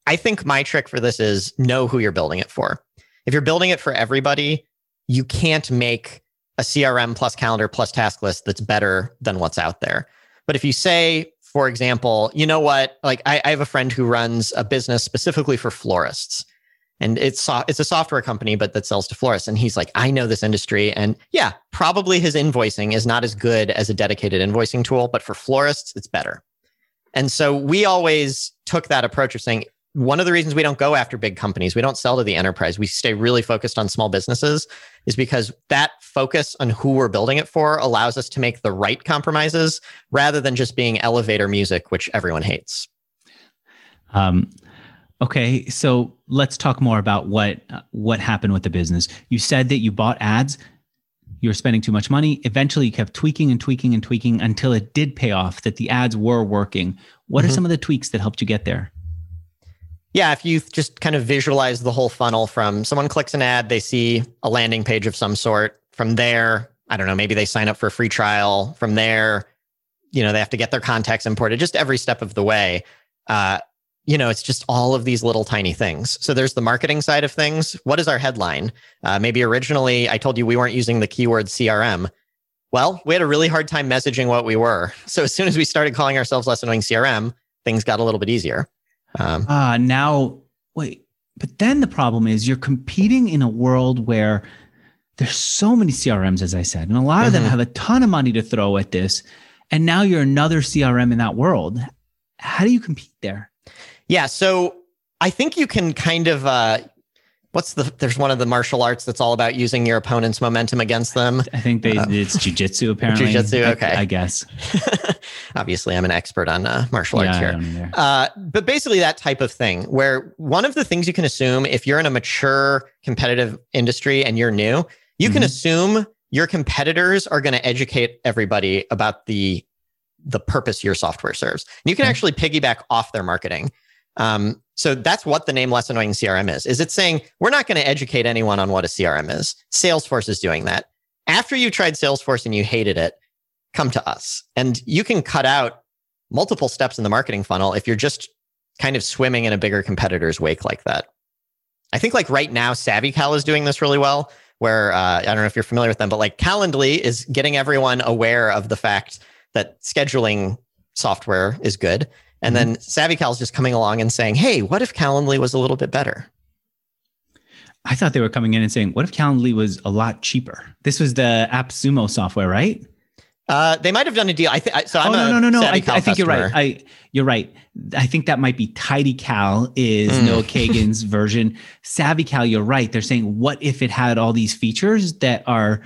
I think my trick for this is know who you're building it for. If you're building it for everybody, you can't make a CRM plus calendar plus task list that's better than what's out there. But if you say, for example, you know what, like I, I have a friend who runs a business specifically for florists. And it's so, it's a software company, but that sells to florists. And he's like, I know this industry. And yeah, probably his invoicing is not as good as a dedicated invoicing tool, but for florists, it's better. And so we always took that approach of saying, one of the reasons we don't go after big companies, we don't sell to the enterprise, we stay really focused on small businesses, is because that focus on who we're building it for allows us to make the right compromises rather than just being elevator music, which everyone hates. Um, okay, so let's talk more about what uh, what happened with the business. You said that you bought ads, you were spending too much money. Eventually, you kept tweaking and tweaking and tweaking until it did pay off. That the ads were working. What mm-hmm. are some of the tweaks that helped you get there? Yeah, if you just kind of visualize the whole funnel from someone clicks an ad, they see a landing page of some sort. From there, I don't know, maybe they sign up for a free trial. From there, you know, they have to get their contacts imported just every step of the way. Uh, you know, it's just all of these little tiny things. So there's the marketing side of things. What is our headline? Uh, maybe originally I told you we weren't using the keyword CRM. Well, we had a really hard time messaging what we were. So as soon as we started calling ourselves less annoying CRM, things got a little bit easier. Um, uh, now, wait, but then the problem is you're competing in a world where there's so many CRMs, as I said, and a lot mm-hmm. of them mm-hmm. have a ton of money to throw at this. And now you're another CRM in that world. How do you compete there? Yeah. So I think you can kind of, uh, what's the there's one of the martial arts that's all about using your opponent's momentum against them i think they uh, it's jujitsu apparently jujitsu okay I, I guess obviously i'm an expert on uh, martial yeah, arts here uh, but basically that type of thing where one of the things you can assume if you're in a mature competitive industry and you're new you mm-hmm. can assume your competitors are going to educate everybody about the the purpose your software serves and you can okay. actually piggyback off their marketing um, so that's what the name less annoying CRM is. Is it saying we're not going to educate anyone on what a CRM is? Salesforce is doing that. After you tried Salesforce and you hated it, come to us. And you can cut out multiple steps in the marketing funnel if you're just kind of swimming in a bigger competitor's wake like that. I think like right now, SavvyCal is doing this really well. Where uh, I don't know if you're familiar with them, but like Calendly is getting everyone aware of the fact that scheduling software is good and mm-hmm. then SavvyCal is just coming along and saying, hey, what if Calendly was a little bit better? I thought they were coming in and saying, what if Calendly was a lot cheaper? This was the AppSumo software, right? Uh, they might have done a deal. I think so. I'm oh, no, no, no, no. I, I, think you're right. I you're right. I think that might be TidyCal is mm. Noah Kagan's version. SavvyCal, you're right. They're saying, what if it had all these features that are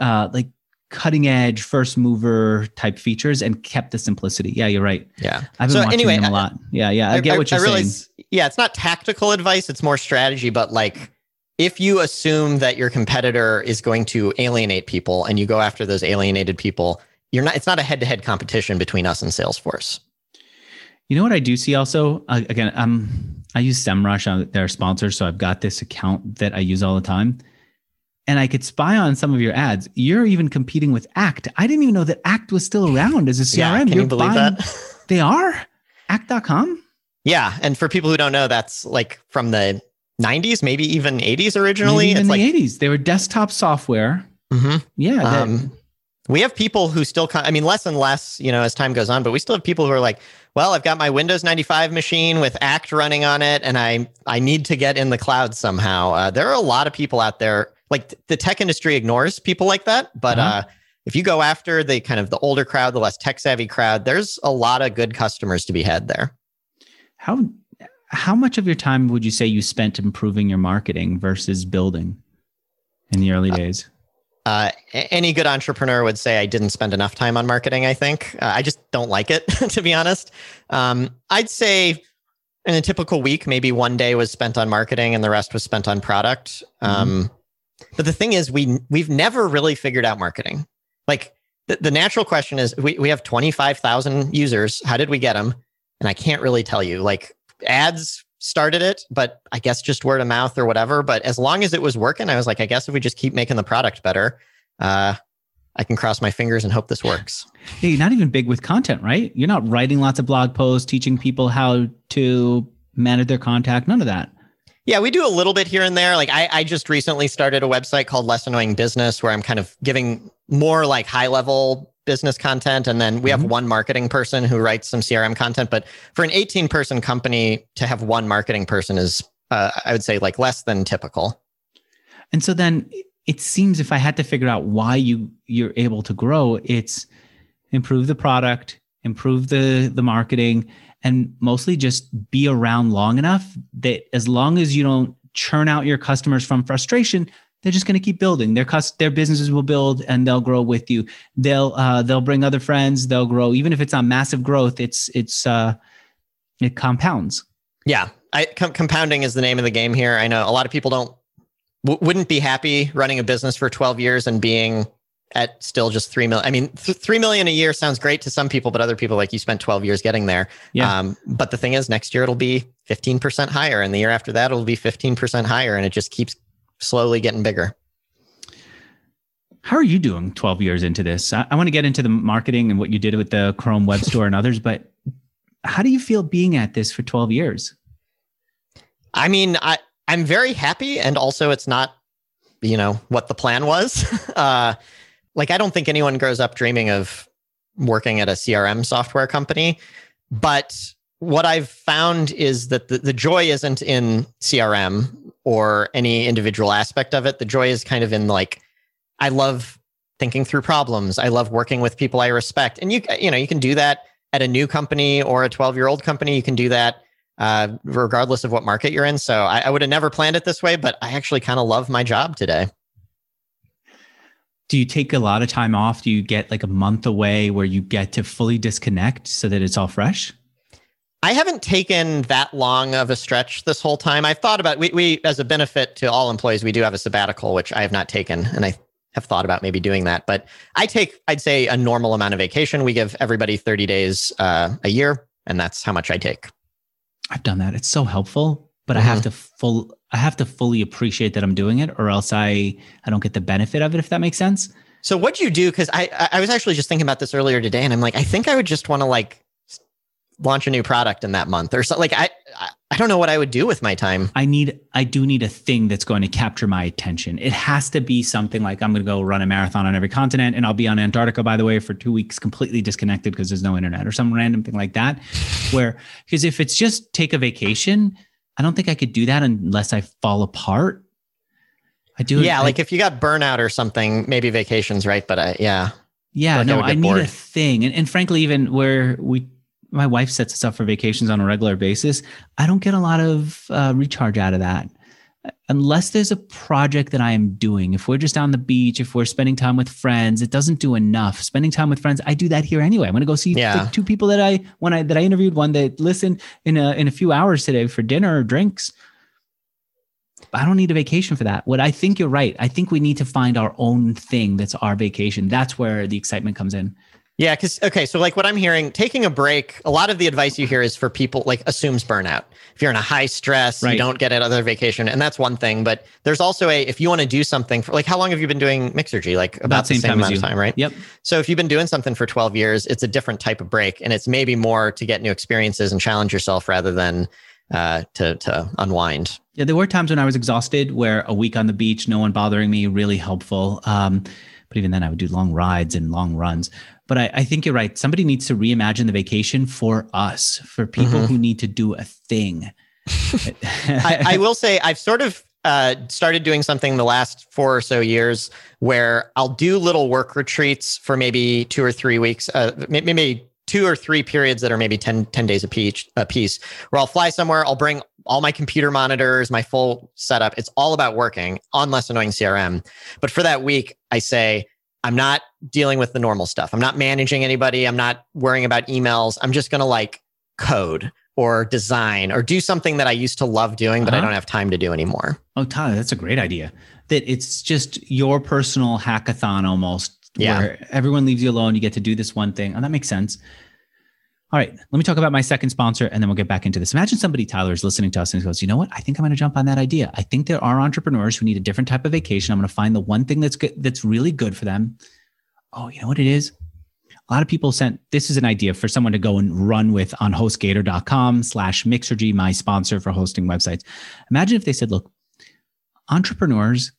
uh, like cutting edge first mover type features and kept the simplicity. Yeah, you're right. Yeah. I've been so watching anyway, them a lot. Yeah, yeah. I, I get what you're I realize, saying. Yeah, it's not tactical advice, it's more strategy, but like if you assume that your competitor is going to alienate people and you go after those alienated people, you're not it's not a head-to-head competition between us and Salesforce. You know what I do see also? Uh, again, um, I use SEMrush, uh, they're sponsors, so I've got this account that I use all the time. And I could spy on some of your ads. You're even competing with Act. I didn't even know that Act was still around as a CRM. Yeah, can You're you believe buying- that? They are? Act.com? Yeah, and for people who don't know, that's like from the 90s, maybe even 80s originally. Maybe in it's the like 80s. They were desktop software. Mhm. Yeah. that- Um, we have people who still, con- I mean, less and less, you know, as time goes on, but we still have people who are like, well, I've got my Windows 95 machine with Act running on it, and I I need to get in the cloud somehow. Uh, there are a lot of people out there, like the tech industry ignores people like that, but Uh-huh. uh, if you go after the kind of the older crowd, the less tech savvy crowd, there's a lot of good customers to be had there. how how much of your time would you say you spent improving your marketing versus building in the early days? Uh, any good entrepreneur would say I didn't spend enough time on marketing. I think uh, I just don't like it, to be honest. Um, I'd say in a typical week, maybe one day was spent on marketing and the rest was spent on product. Um, but the thing is, we we've never really figured out marketing. Like the, the natural question is, we we have twenty five thousand users. How did we get them? And I can't really tell you. Like ads started it, but I guess just word of mouth or whatever. But as long as it was working, I was like, I guess if we just keep making the product better, uh, I can cross my fingers and hope this works. Yeah, you're not even big with content, right? You're not writing lots of blog posts, teaching people how to manage their contact, none of that. Yeah, we do a little bit here and there. Like I, I just recently started a website called Less Annoying Business where I'm kind of giving more like high level business content. And then we have Mhm. one marketing person who writes some CRM content. But for an 18 person company to have one marketing person is, uh, I would say, like less than typical. And so then it seems if I had to figure out why you you're able to grow, it's improve the product, improve the the marketing, and mostly just be around long enough that as long as you don't churn out your customers from frustration, they're just going to keep building. Their cus- their businesses will build and they'll grow with you. They'll uh, they'll bring other friends. They'll grow even if it's not massive growth. It's it's uh, it compounds. Yeah, I, com- compounding is the name of the game here. I know a lot of people don't w- wouldn't be happy running a business for 12 years and being at still just 3 million. I mean, th- 3 million a year sounds great to some people, but other people like you spent 12 years getting there. Yeah. Um, but the thing is next year it'll be 15% higher and the year after that it'll be 15% higher and it just keeps slowly getting bigger. How are you doing 12 years into this? I, I want to get into the marketing and what you did with the Chrome Web Store and others, but how do you feel being at this for 12 years? I mean, I I'm very happy, and also it's not, you know, what the plan was. uh, like I don't think anyone grows up dreaming of working at a CRM software company, but what I've found is that the, the joy isn't in CRM or any individual aspect of it. The joy is kind of in like, I love thinking through problems. I love working with people I respect, and you you know you can do that at a new company or a 12 year old company. You can do that uh, regardless of what market you're in. So I, I would have never planned it this way, but I actually kind of love my job today. Do you take a lot of time off? Do you get like a month away where you get to fully disconnect so that it's all fresh? I haven't taken that long of a stretch this whole time. I've thought about we we as a benefit to all employees, we do have a sabbatical, which I have not taken, and I have thought about maybe doing that. But I take, I'd say, a normal amount of vacation. We give everybody 30 days uh, a year, and that's how much I take. I've done that. It's so helpful, but I have mm-hmm. to full I have to fully appreciate that I'm doing it or else I I don't get the benefit of it if that makes sense. So what do you do? Because I I- I was actually just thinking about this earlier today, and I'm like, I think I would just want to like launch a new product in that month or something. Like I I- I don't know what I would do with my time. I need I do need a thing that's going to capture my attention. It has to be something like I'm going to go run a marathon on every continent and I'll be on Antarctica by the way for 2 weeks completely disconnected because there's no internet or some random thing like that where because if it's just take a vacation, I don't think I could do that unless I fall apart. I do yeah, I- like if you got burnout or something, maybe vacations, right? But I, yeah, Yeah, Like I no, I get need a thing. And, and frankly, even where we, my wife sets us up for vacations on a regular basis, I don't get a lot of uh, recharge out of that. Unless there's a project that I am doing. If we're just on the beach, if we're spending time with friends, it doesn't do enough. Spending time with friends, I do that here anyway. I'm going to go see Yeah. the two people that I when I that I interviewed, one that listened in a in a few hours today for dinner or drinks. I don't need a vacation for that. What I think you're right. I think we need to find our own thing that's our vacation. That's where the excitement comes in. Yeah, because okay, so like what I'm hearing, taking a break, a lot of the advice you hear is for people like assumes burnout. If you're in a high stress, right. you don't get another vacation, and that's one thing. But there's also a if you want to do something for like how long have you been doing Mixergy? Like about, about the same, same amount of time, right? Yep. So if you've been doing something for 12 years, it's a different type of break, and it's maybe more to get new experiences and challenge yourself rather than uh, to to unwind. Yeah, there were times when I was exhausted, where a week on the beach, no one bothering me, really helpful. Um, but even then, I would do long rides and long runs. But I, I, think you're right. Somebody needs to reimagine the vacation for us, for people mm-hmm. who need to do a thing. I, I, will say I've sort of uh, started doing something the last four or so years where I'll do little work retreats for maybe two or three weeks, uh, maybe two or three periods that are maybe 10, 10 days a piece, a piece where I'll fly somewhere. I'll bring all my computer monitors, my full setup. It's all about working on less annoying CRM. But for that week, I say, I'm not dealing with the normal stuff. I'm not managing anybody. I'm not worrying about emails. I'm just going to like code or design or do something that I used to love doing, but uh-huh. I don't have time to do anymore. Oh, Tyler, that's a great idea. That it's just your personal hackathon almost, yeah. where everyone leaves you alone. You get to do this one thing. And oh, that makes sense. All right, let me talk about my second sponsor and then we'll get back into this. Imagine somebody, Tyler, is listening to us and goes, you know what? I think I'm going to jump on that idea. I think there are entrepreneurs who need a different type of vacation. I'm going to find the one thing that's good, that's really good for them. Oh, you know what it is? A lot of people sent, this is an idea for someone to go and run with on hostgator.com slash mixergy, my sponsor for hosting websites. Imagine if they said, look, entrepreneurs,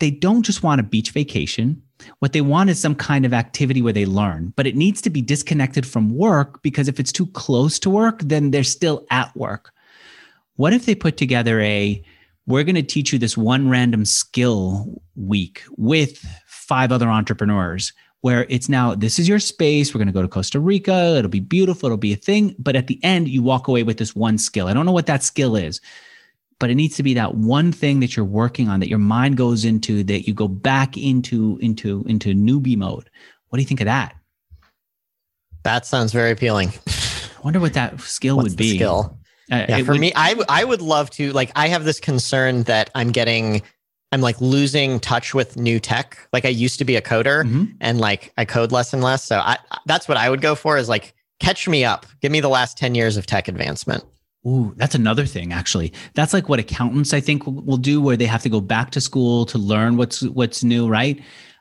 they don't just want a beach vacation what they want is some kind of activity where they learn, but it needs to be disconnected from work because if it's too close to work, then they're still at work. What if they put together a we're going to teach you this one random skill week with five other entrepreneurs where it's now this is your space. We're going to go to costa rica. It'll be beautiful. It'll be a thing. But at the end you walk away with this one skill. I don't know what that skill is but it needs to be that one thing that you're working on that your mind goes into that you go back into into into newbie mode. What do you think of that? That sounds very appealing. I wonder what that skill What's would be. skill? Uh, yeah, for would, me I, I would love to like i have this concern that i'm getting i'm like losing touch with new tech. Like i used to be a coder mm-hmm. and like i code less and less. So I, that's what i would go for is like catch me up. Give me the last 10 years of tech advancement Ooh, that's another thing. Actually, that's like what accountants I think will, do, where they have to go back to school to learn what's what's new, right?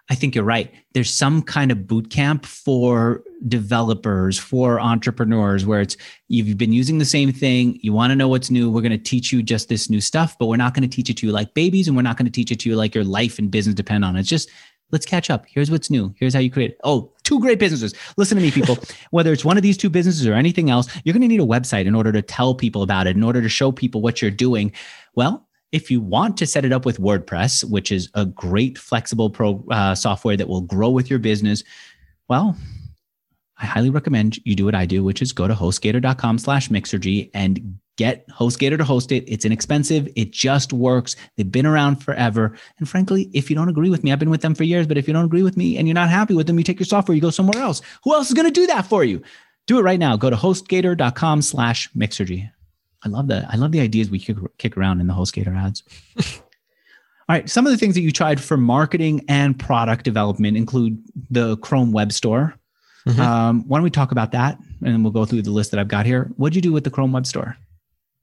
I think you're right. There's some kind of boot camp for developers, for entrepreneurs, where it's you've been using the same thing. You want to know what's new. We're going to teach you just this new stuff, but we're not going to teach it to you like babies, and we're not going to teach it to you like your life and business depend on it. It's just let's catch up. Here's what's new. Here's how you create it. Oh, two great businesses. Listen to me, people. Whether it's one of these two businesses or anything else, you're going to need a website in order to tell people about it, in order to show people what you're doing. Well, if you want to set it up with WordPress, which is a great flexible pro uh, software that will grow with your business, well, I highly recommend you do what I do, which is go to hostgator.com slash mixergy and get HostGator to host it. It's inexpensive. It just works. They've been around forever. And frankly, if you don't agree with me, I've been with them for years, but if you don't agree with me and you're not happy with them, you take your software, you go somewhere else. Who else is going to do that for you? Do it right now. Go to hostgator.com slash mixergy. I love that. I love the ideas we kick, kick around in the HostGator ads. All right. Some of the things that you tried for marketing and product development include the Chrome Web Store. Mm-hmm. Um, why don't we talk about that? And then we'll go through the list that I've got here. What'd you do with the Chrome Web Store?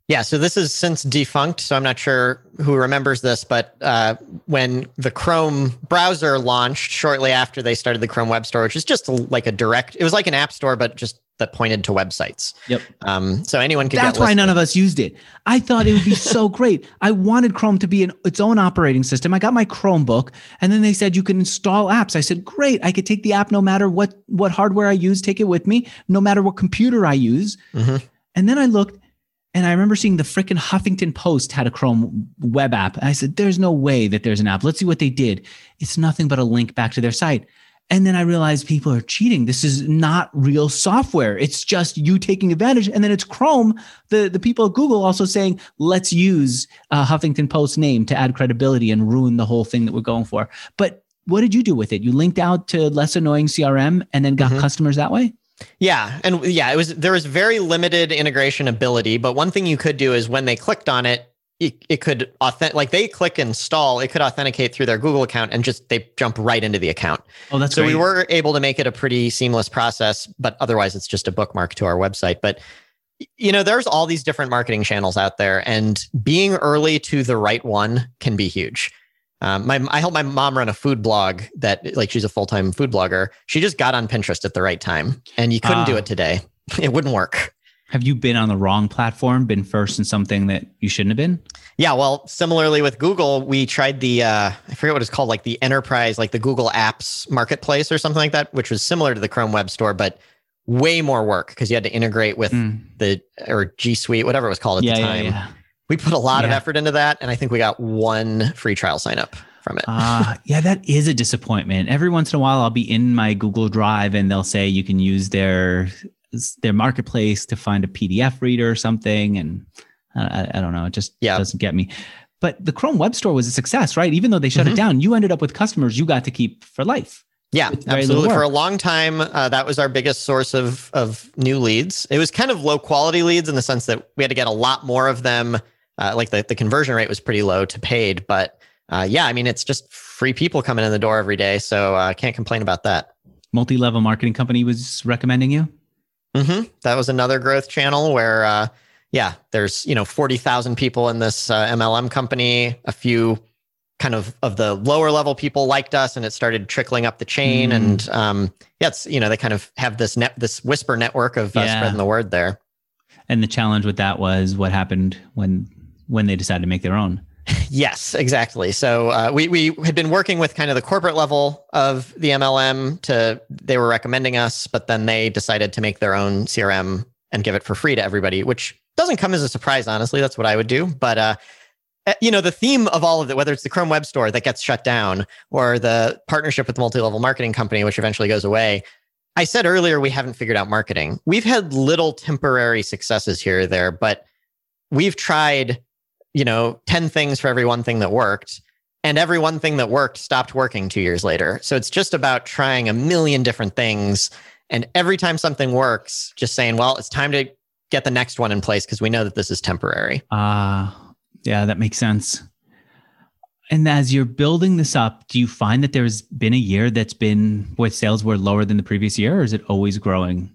Yeah, so this is since defunct, so I'm not sure who remembers this, but uh, when the Chrome browser launched shortly after they started the Chrome Web Store, which is just like a direct, it was like an app store, but just that pointed to websites. Yep. Um, so anyone could. That's why none of us used it. I thought it would be so great. I wanted Chrome to be an, its own operating system. I got my Chromebook, and then they said you can install apps. I said, great. I could take the app no matter what what hardware I use, take it with me, no matter what computer I use. Mm-hmm. And then I looked and I remember seeing the freaking Huffington Post had a Chrome web app. And I said, there's no way that there's an app. Let's see what they did. It's nothing but a link back to their site. And then I realized people are cheating. This is not real software. It's just you taking advantage. And then it's Chrome, the, the people at Google also saying, let's use a Huffington Post name to add credibility and ruin the whole thing that we're going for. But what did you do with it? You linked out to less annoying CRM and then got mm-hmm. customers that way? Yeah, and yeah, it was there was very limited integration ability, but one thing you could do is when they clicked on it, it, it could authentic like they click install, it could authenticate through their Google account and just they jump right into the account. Oh, that's so great. we were able to make it a pretty seamless process, but otherwise it's just a bookmark to our website. But you know, there's all these different marketing channels out there, and being early to the right one can be huge. Um, my, I helped my mom run a food blog that, like, she's a full time food blogger. She just got on Pinterest at the right time, and you couldn't do Ah. it today. It wouldn't work. Have you been on the wrong platform? Been first in something that you shouldn't have been? Yeah, well, similarly with Google, we tried the uh, I forget what it's called, like the enterprise, like the Google Apps Marketplace or something like that, which was similar to the Chrome Web Store, but way more work because you had to integrate with Mm. the or G Suite, whatever it was called at yeah, the yeah, time. yeah. We put a lot of effort into that, and I think we got one free trial sign up from it. Ah, yeah, that is a disappointment. Every once in a while, I'll be in my Google Drive and they'll say you can use their their marketplace to find a PDF reader or something, and I, I- don't know, it just Yeah. doesn't get me. But the Chrome Web Store was a success, right? Even though they shut Mhm. it down, you ended up with customers you got to keep for life. Yeah, with very little absolutely. For a long time, uh, that was our biggest source of of new leads. It was kind of low quality leads in the sense that we had to get a lot more of them. Uh, like the the conversion rate was pretty low to paid, but uh, yeah, I mean it's just free people coming in the door every day, so I uh, can't complain about that. Multi-level marketing company was recommending you. hmm That was another growth channel where, uh, yeah, there's you know forty thousand people in this uh, MLM company. A few kind of of the lower level people liked us, and it started trickling up the chain. Mm. And um, yeah, it's you know they kind of have this net this whisper network of uh, Yeah. spreading the word there. And the challenge with that was what happened when when they decided to make their own. Yes, exactly. So uh, we we had been working with kind of the corporate level of the MLM to they were recommending us, but then they decided to make their own CRM and give it for free to everybody, which doesn't come as a surprise. Honestly, that's what I would do. But uh, eh, you know, the theme of all of it, whether it's the Chrome Web Store that gets shut down or the partnership with the multi-level marketing company, which eventually goes away. I said earlier we haven't figured out marketing. We've had little temporary successes here or there, but we've tried you know, 10 things for every one thing that worked. And every one thing that worked stopped working two years later. So it's just about trying a million different things. And every time something works, just saying, well, it's time to get the next one in place because we know that this is temporary. Ah, yeah, that makes sense. And as you're building this up, do you find that there's been a year that's been where sales were lower than the previous year, or is it always growing?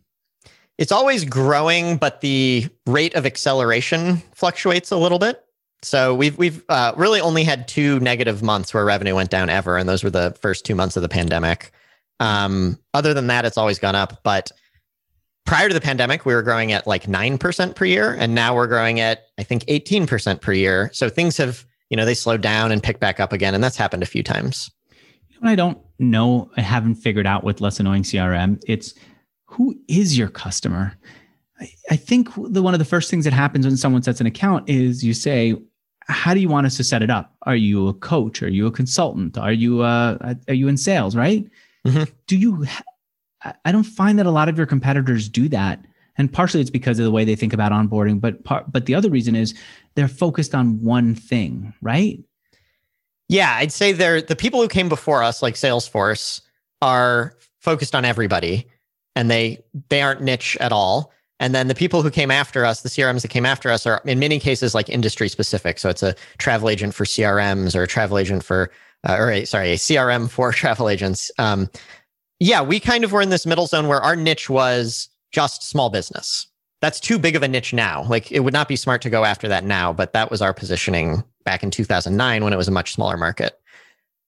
It's always growing, but the rate of acceleration fluctuates a little bit. So we've we've uh, really only had two negative months where revenue went down ever, and those were the first two months of the pandemic. Um, other than that, it's always gone up. But prior to the pandemic, we were growing at like nine percent per year, and now we're growing at I think eighteen percent per year. So things have you know they slowed down and picked back up again, and that's happened a few times. What I don't know, I haven't figured out with less annoying CRM. It's who is your customer? I think the one of the first things that happens when someone sets an account is you say, "How do you want us to set it up? Are you a coach? Are you a consultant? Are you uh, are you in sales? Right? Mhm. Do you? ha- I- I don't find that a lot of your competitors do that, and partially it's because of the way they think about onboarding. But part, but the other reason is they're focused on one thing, right? Yeah, I'd say they're the people who came before us, like Salesforce, are focused on everybody, and they they aren't niche at all. And then the people who came after us, the CRMs that came after us, are in many cases like industry specific. So it's a travel agent for CRMs or a travel agent for, uh, or a, sorry, a CRM for travel agents. Um, yeah, we kind of were in this middle zone where our niche was just small business. That's too big of a niche now. Like it would not be smart to go after that now, but that was our positioning back in 2009 when it was a much smaller market.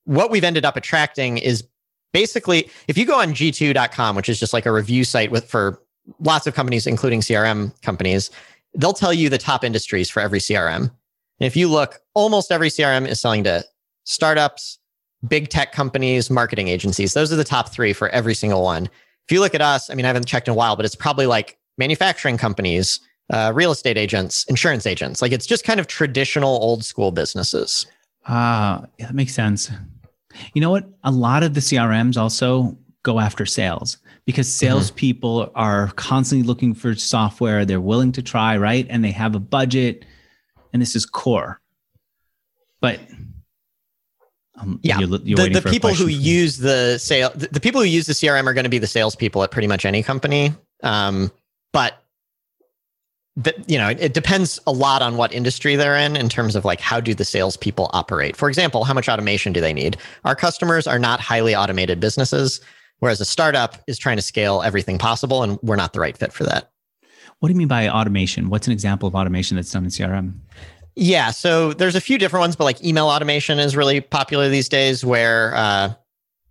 What we've ended up attracting is basically if you go on g2.com, which is just like a review site with for lots of companies, including CRM companies, they'll tell you the top industries for every CRM. And if you look, almost every CRM is selling to startups, big tech companies, marketing agencies. Those are the top three for every single one. If you look at us, I mean, I haven't checked in a while, but it's probably like manufacturing companies, uh, real estate agents, insurance agents. Like it's just kind of traditional old school businesses. Ah, yeah, that makes sense. You know what? A lot of the CRMs also go after sales because salespeople are constantly looking for software they're willing to try, right? And they have a budget, and this is core. But um, Yeah, you're, you're the the people who use the sale, the, the people who use the CRM are going to be the salespeople at pretty much any company. Um, but that you know it, it depends a lot on what industry they're in in terms of like how do the salespeople operate. For example, how much automation do they need? Our customers are not highly automated businesses, whereas a startup is trying to scale everything possible, and we're not the right fit for that. What do you mean by automation? What's an example of automation that's done in CRM? Yeah, so there's a few different ones, but like email automation is really popular these days. Where, uh,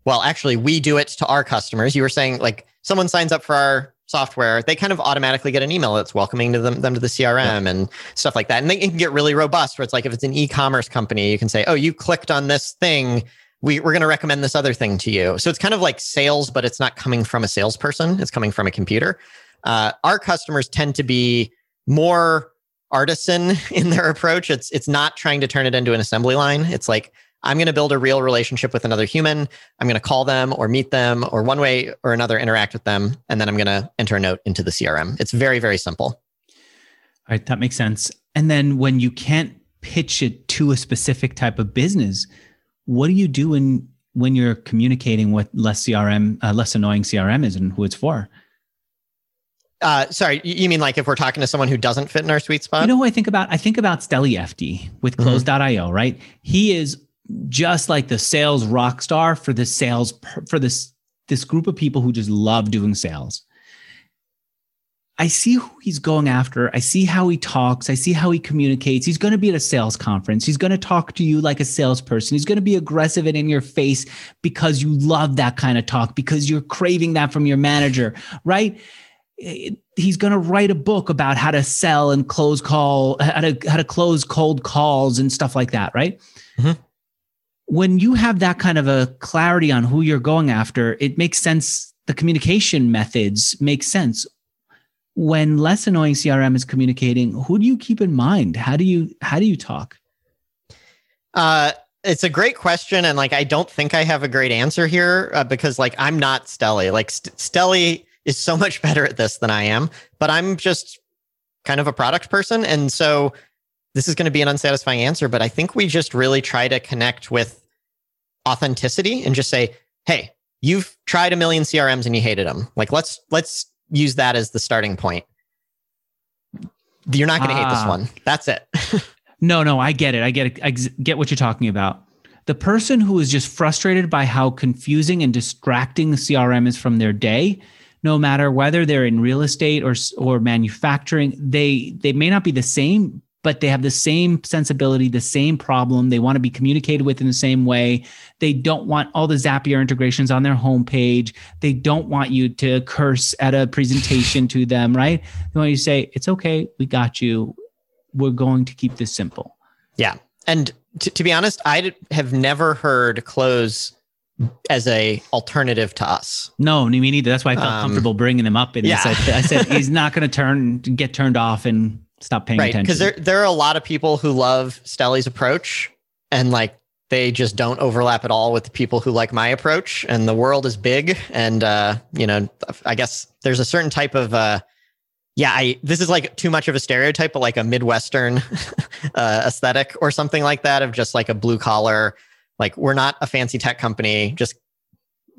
well, actually, we do it to our customers. You were saying like someone signs up for our software, they kind of automatically get an email that's welcoming to them, them to the CRM yeah. and stuff like that. And they, it can get really robust where it's like if it's an e-commerce company, you can say, oh, you clicked on this thing. We, we're going to recommend this other thing to you. So it's kind of like sales, but it's not coming from a salesperson. It's coming from a computer. Uh, our customers tend to be more artisan in their approach. It's it's not trying to turn it into an assembly line. It's like I'm going to build a real relationship with another human. I'm going to call them or meet them or one way or another interact with them. And then I'm going to enter a note into the CRM. It's very, very simple. All right. That makes sense. And then when you can't pitch it to a specific type of business, what do you do when, when you're communicating what less CRM, uh, less annoying CRM is and who it's for? Uh, sorry, you mean like if we're talking to someone who doesn't fit in our sweet spot? You know who I think about? I think about Steli Efti with. Close.io, mm-hmm. right? He is just like the sales rock star for the sales for this this group of people who just love doing sales. I see who he's going after. I see how he talks. I see how he communicates. He's going to be at a sales conference. He's going to talk to you like a salesperson. He's going to be aggressive and in your face because you love that kind of talk, because you're craving that from your manager, right? He's going to write a book about how to sell and close call, how to how to close cold calls and stuff like that, right? Mm-hmm when you have that kind of a clarity on who you're going after, it makes sense. The communication methods make sense. When less annoying CRM is communicating, who do you keep in mind? How do you how do you talk? Uh, it's a great question, and like I don't think I have a great answer here uh, because like I'm not Steli. Like St- Steli is so much better at this than I am, but I'm just kind of a product person, and so this is going to be an unsatisfying answer. But I think we just really try to connect with authenticity and just say, hey, you've tried a million CRMs and you hated them. Like let's let's use that as the starting point. You're not going to hate this ah. one. That's it. no, no, I get it. I get it. I get what you're talking about. The person who is just frustrated by how confusing and distracting the CRM is from their day, no matter whether they're in real estate or or manufacturing, they they may not be the same, but they have the same sensibility, the same problem. They want to be communicated with in the same way. They don't want all the Zapier integrations on their homepage. They don't want you to curse at a presentation to them, right? They want you to say, it's okay, we got you. We're going to keep this simple. Yeah. And to, to be honest, I have never heard close as a alternative to us. No, me neither. That's why I felt um, comfortable bringing them up. And yeah. I I said he's not going to turn get turned off and stop paying right, attention. Because there there are a lot of people who love Steli's approach and like they just don't overlap at all with the people who like my approach. And the world is big. And uh, you know, I guess there's a certain type of uh yeah, I this is like too much of a stereotype, but like a Midwestern uh, aesthetic or something like that of just like a blue collar, like we're not a fancy tech company. Just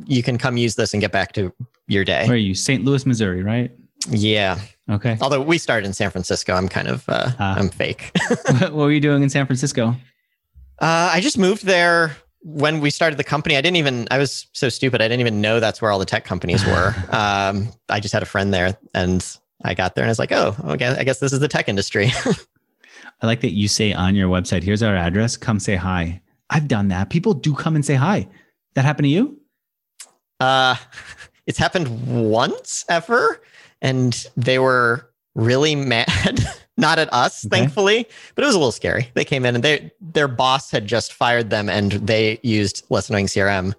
you can come use this and get back to your day. Where are you? St. Louis, Missouri, right? Yeah. Okay. Although we started in San Francisco, I'm kind of uh, uh, I'm fake. what were you doing in San Francisco? Uh, I just moved there when we started the company. I didn't even I was so stupid. I didn't even know that's where all the tech companies were. um, I just had a friend there, and I got there, and I was like, oh, okay, I guess this is the tech industry. I like that you say on your website, "Here's our address. Come say hi." I've done that. People do come and say hi. That happened to you? Uh, it's happened once ever and they were really mad. Not at us, okay. thankfully, but it was a little scary. They came in and they their boss had just fired them, and they used less annoying CRM.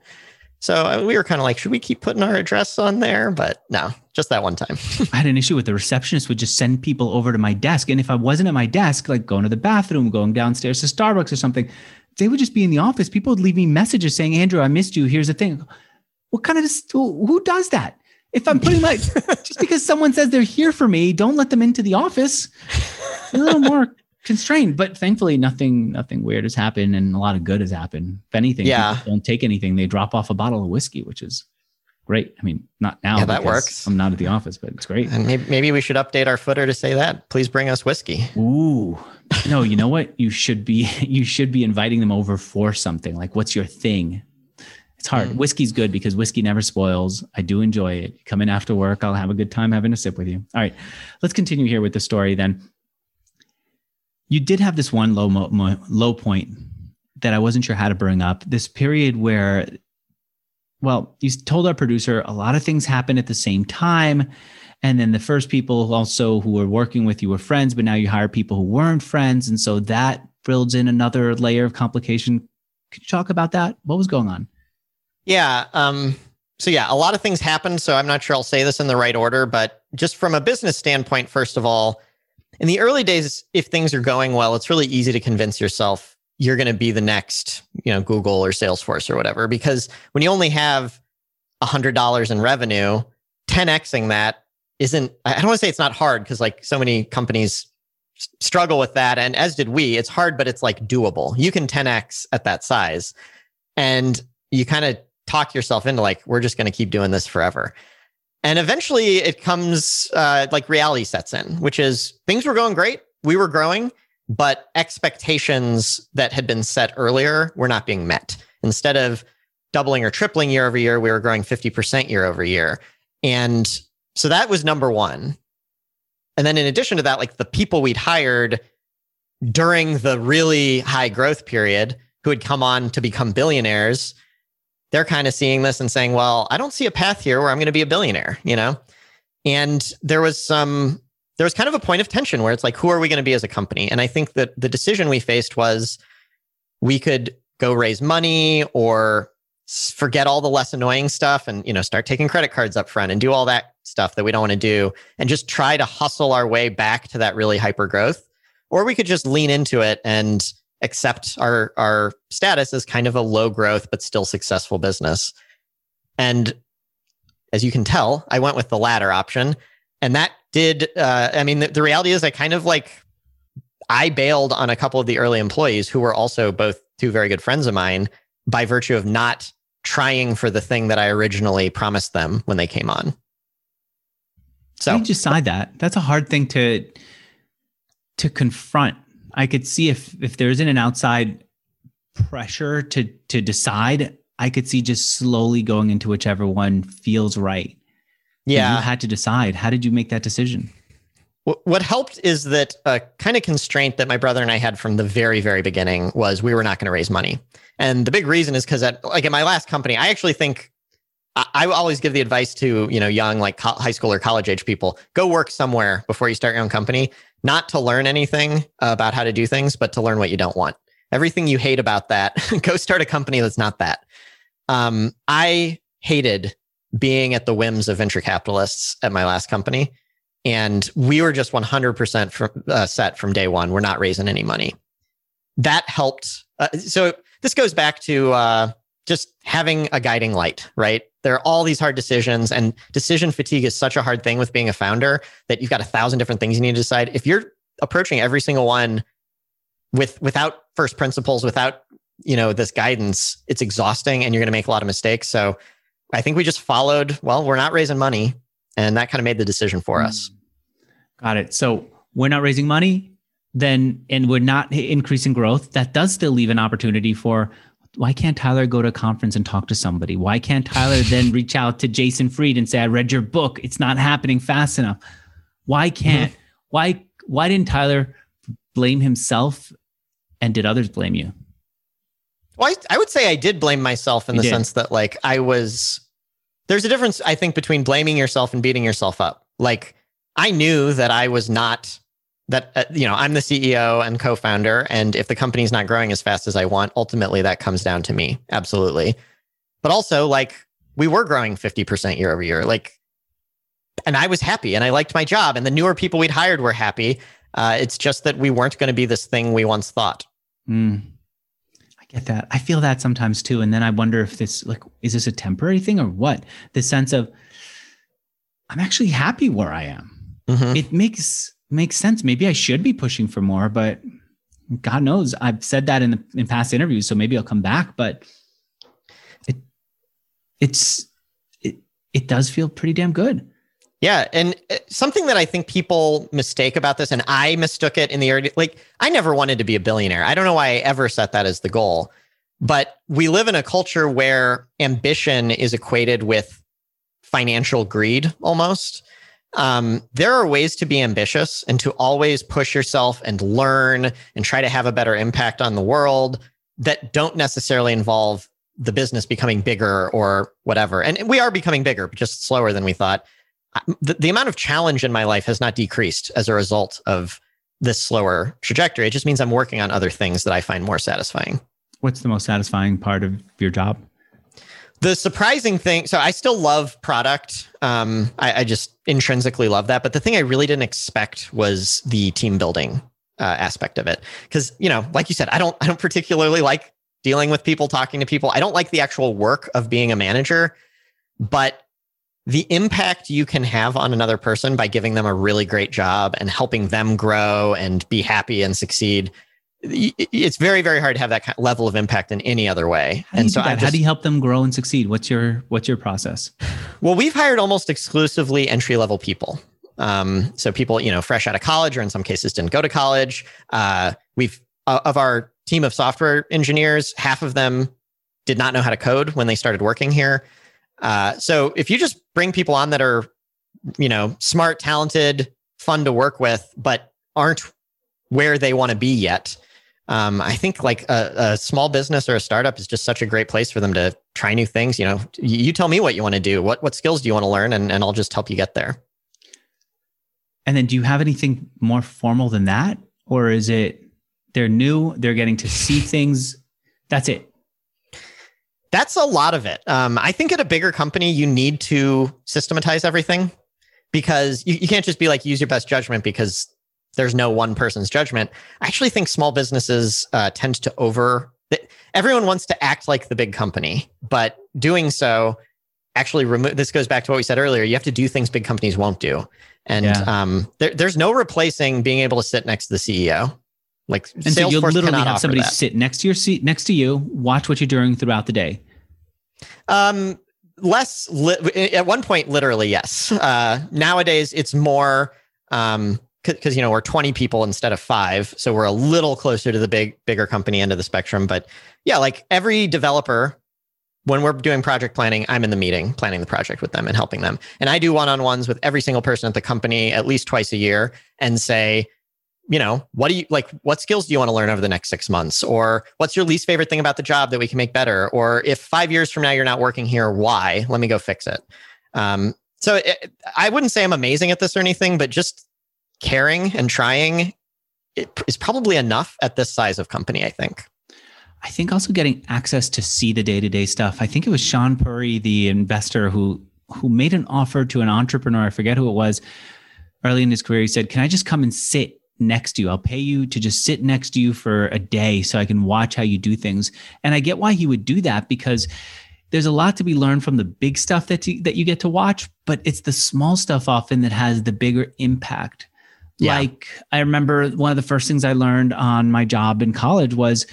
So uh, we were kind of like, should we keep putting our address on there? But no, just that one time. I had an issue with the receptionist would just send people over to my desk. And if I wasn't at my desk, like going to the bathroom, going downstairs to Starbucks or something, they would just be in the office. People would leave me messages saying, Andrew, I missed you. Here's the thing. What kind of, who does that? If I'm putting my just because someone says they're here for me, don't let them into the office. A little more constrained, but thankfully nothing nothing weird has happened and a lot of good has happened. If anything, yeah. don't take anything. They drop off a bottle of whiskey, which is great. I mean, not now. Yeah, that works. I'm not at the office, but it's great. And maybe, maybe we should update our footer to say that. Please bring us whiskey. Ooh, no. You know what? You should be you should be inviting them over for something. Like, what's your thing? It's hard. Mm. Whiskey's good because whiskey never spoils. I do enjoy it. Come in after work, I'll have a good time having a sip with you. All right, let's continue here with the story. Then you did have this one low mo- mo- low point that I wasn't sure how to bring up. This period where well, you told our producer a lot of things happen at the same time. And then the first people also who were working with you were friends, but now you hire people who weren't friends. And so that builds in another layer of complication. Could you talk about that? What was going on? Yeah. Um, so, yeah, a lot of things happened. So, I'm not sure I'll say this in the right order, but just from a business standpoint, first of all, in the early days, if things are going well, it's really easy to convince yourself you're going to be the next, you know, Google or Salesforce or whatever. Because when you only have $100 in revenue, 10xing that isn't, I don't want to say it's not hard because like so many companies struggle with that. And as did we, it's hard, but it's like doable. You can 10x at that size. And you kind of talk yourself into like, we're just going to keep doing this forever. And eventually it comes uh, like reality sets in, which is things were going great. We were growing but expectations that had been set earlier were not being met. Instead of doubling or tripling year over year, we were growing 50% year over year. And so that was number one. And then in addition to that, like the people we'd hired during the really high growth period who had come on to become billionaires, they're kind of seeing this and saying, well, I don't see a path here where I'm going to be a billionaire, you know? And there was some there was kind of a point of tension where it's like, who are we going to be as a company? And I think that the decision we faced was we could go raise money or forget all the less annoying stuff and you know start taking credit cards up front and do all that stuff that we don't want to do and just try to hustle our way back to that really hyper growth or we could just lean into it and accept our our status as kind of a low growth but still successful business and as you can tell i went with the latter option and that did uh, I mean the, the reality is I kind of like I bailed on a couple of the early employees who were also both two very good friends of mine by virtue of not trying for the thing that I originally promised them when they came on. So you decide that. That's a hard thing to to confront. I could see if if there isn't an outside pressure to to decide, I could see just slowly going into whichever one feels right. Yeah. You had to decide. How did you make that decision? What helped is that a kind of constraint that my brother and I had from the very, very beginning was we were not going to raise money. And the big reason is because at like at my last company, I actually think I, I always give the advice to you know young like high school or college age people: go work somewhere before you start your own company. Not to learn anything about how to do things, but to learn what you don't want. Everything you hate about that, go start a company that's not that. Um, I hated being at the whims of venture capitalists at my last company. And we were just 100% from, uh, set from day one. We're not raising any money. That helped. Uh, so this goes back to uh, just having a guiding light, right? There are all these hard decisions, and decision fatigue is such a hard thing with being a founder that you've got a thousand different things you need to decide. If you're approaching every single one with without first principles, without you know this guidance, it's exhausting, and you're going to make a lot of mistakes. So I think we just followed, well, we're not raising money. And that kind of made the decision for us. Mm. Got it. So we're not raising money, then, and we're not increasing growth. That does still leave an opportunity for why can't Tyler go to a conference and talk to somebody? Why can't Tyler then reach out to Jason Fried and say, I read your book. It's not happening fast enough. Why can't, why, why didn't Tyler blame himself and did others blame you? Well, I, I would say I did blame myself in you the did. sense that like I was there's a difference, I think, between blaming yourself and beating yourself up. Like, I knew that I was not that uh, you know i'm the ceo and co-founder and if the company's not growing as fast as i want ultimately that comes down to me absolutely but also like we were growing 50% year over year like and i was happy and i liked my job and the newer people we'd hired were happy uh, it's just that we weren't going to be this thing we once thought mm get that. I feel that sometimes too. And then I wonder if this like is this a temporary thing or what? The sense of I'm actually happy where I am. Mm-hmm. It makes makes sense. Maybe I should be pushing for more, but God knows I've said that in the in past interviews, so maybe I'll come back. But it it's it, it does feel pretty damn good. Yeah, and uh, something that I think people mistake about this, and I mistook it in the early, like I never wanted to be a billionaire. I don't know why I ever set that as the goal, but we live in a culture where ambition is equated with financial greed almost. Um, there are ways to be ambitious and to always push yourself and learn and try to have a better impact on the world that don't necessarily involve the business becoming bigger or whatever. And we are becoming bigger, but just slower than we thought the, the amount of challenge in my life has not decreased as a result of this slower trajectory. It just means I'm working on other things that I find more satisfying. What's the most satisfying part of your job? The surprising thing, so I still love product. Um, I, I, just intrinsically love that. But the thing I really didn't expect was the team building uh, aspect of it. Because you know, like you said, I don't, I don't particularly like dealing with people, talking to people. I don't like the actual work of being a manager. But the impact you can have on another person by giving them a really great job and helping them grow and be happy and succeed it's very very hard to have that level of impact in any other way. And so just, how do you help them grow and succeed? What's your what's your process? Well we've hired almost exclusively entry level people. Um, so people you know fresh out of college or in some cases didn't go to college. Uh, we've uh, of our team of software engineers half of them did not know how to code when they started working here. Uh, so if you just bring people on that are, you know, smart, talented, fun to work with, but aren't where they want to be yet, um, I think like a, a, small business or a startup is just such a great place for them to try new things. You know, you tell me what you want to do. What what skills do you want to learn, and and I'll just help you get there. And then, do you have anything more formal than that, or is it they're new, they're getting to see things? That's it. That's a lot of it. Um, I think at a bigger company, you need to systematize everything because you, you can't just be like, use your best judgment because there's no one person's judgment. I actually think small businesses uh, tend to over, everyone wants to act like the big company, but doing so actually remove, this goes back to what we said earlier. You have to do things big companies won't do. And yeah. um, there, there's no replacing being able to sit next to the CEO. Like and Salesforce so you'll literally have somebody that. sit next to your seat, next to you, watch what you're doing throughout the day. Um, less li- at one point, literally, yes. Uh, nowadays, it's more um, because you know we're 20 people instead of five, so we're a little closer to the big, bigger company end of the spectrum. But yeah, like every developer when we're doing project planning, I'm in the meeting planning the project with them and helping them. And I do one on ones with every single person at the company at least twice a year and say, you know, what do you like? What skills do you want to learn over the next six months? Or what's your least favorite thing about the job that we can make better? Or if five years from now you're not working here, why? Let me go fix it. Um, so it, I wouldn't say I'm amazing at this or anything, but just caring and trying is probably enough at this size of company, I think. I think also getting access to see the day to day stuff. I think it was Shaan Puri, the investor, who who made an offer to an entrepreneur. I forget who it was. Early in his career, he said, "Can I just come and sit next to you. I'll pay you to just sit next to you for a day so I can watch how you do things. And I get why he would do that because there's a lot to be learned from the big stuff that you, that you get to watch, but it's the small stuff often that has the bigger impact. Yeah. Like I remember one of the first things I learned on my job in college was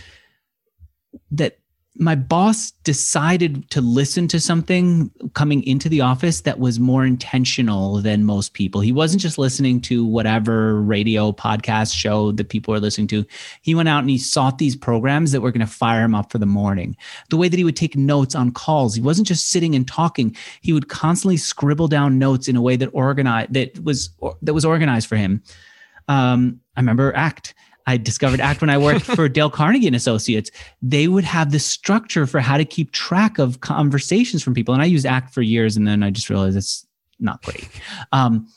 that my boss decided to listen to something coming into the office that was more intentional than most people. He wasn't just listening to whatever radio podcast show that people are listening to. He went out and he sought these programs that were going to fire him up for the morning. The way that he would take notes on calls, he wasn't just sitting and talking. He would constantly scribble down notes in a way that organized that was that was organized for him. Um, I remember ACT I discovered ACT when I worked for Dale Carnegie and Associates. They would have this structure for how to keep track of conversations from people. And I used ACT for years, and then I just realized it's not great. Um,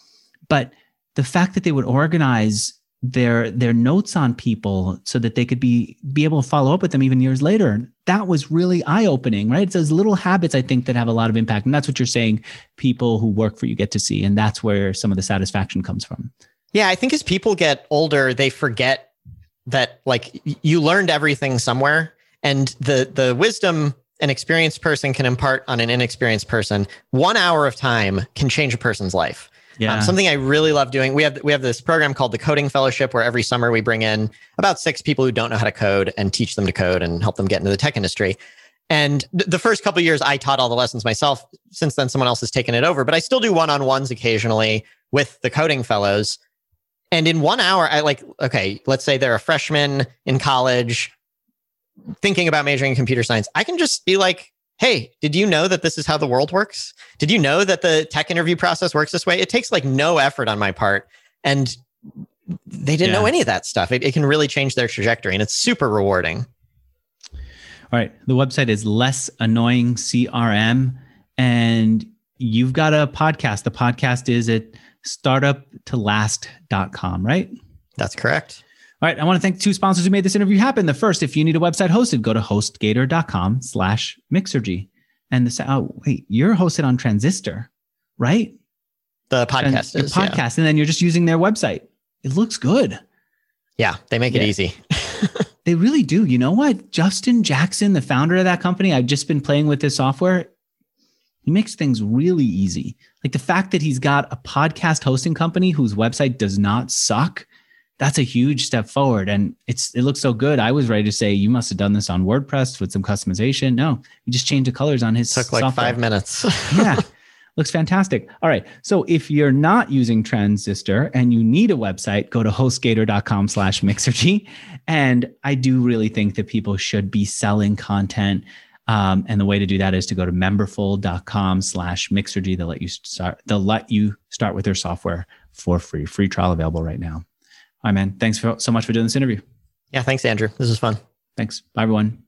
but the fact that they would organize their their notes on people so that they could be be able to follow up with them even years later that was really eye-opening right it's those little habits i think that have a lot of impact and that's what you're saying people who work for you get to see and that's where some of the satisfaction comes from yeah i think as people get older they forget that like you learned everything somewhere and the the wisdom an experienced person can impart on an inexperienced person one hour of time can change a person's life um, yeah. Um, something I really love doing. We have we have this program called the Coding Fellowship, where every summer we bring in about six people who don't know how to code and teach them to code and help them get into the tech industry. And th- the first couple years, I taught all the lessons myself. Since then, someone else has taken it over, but I still do one on ones occasionally with the coding fellows. And in one hour, I like, okay, let's say they're a freshman in college thinking about majoring in computer science. I can just be like, hey, did you know that this is how the world works? Did you know that the tech interview process works this way? It takes like no effort on my part. And they didn't yeah. know any of that stuff. It, it can really change their trajectory and it's super rewarding. All right. The website is less annoying CRM. And you've got a podcast. The podcast is at startuptolast.com, right? That's correct. All right. I want to thank two sponsors who made this interview happen. The first, if you need a website hosted, go to hostgator.com slash mixergy. And the oh, wait, you're hosted on Transistor, right? The podcast is, podcast. Yeah. And then you're just using their website. It looks good. Yeah, they make yeah. it easy. they really do. You know what? Justin Jackson, the founder of that company, I've just been playing with this software. He makes things really easy. Like the fact that he's got a podcast hosting company whose website does not suck. That's a huge step forward. And it's it looks so good. I was ready to say you must have done this on WordPress with some customization. No, you just changed the colors on his took like five minutes. yeah. Looks fantastic. All right. So if you're not using Transistor and you need a website, go to hostgator.com slash mixergy. And I do really think that people should be selling content. Um, and the way to do that is to go to memberful.com slash mixergy. They'll let you start, they'll let you start with their software for free. Free trial available right now. All right, man. Thanks for, so much for doing this interview. Yeah, thanks, Andrew. This was fun. Thanks. Bye, everyone.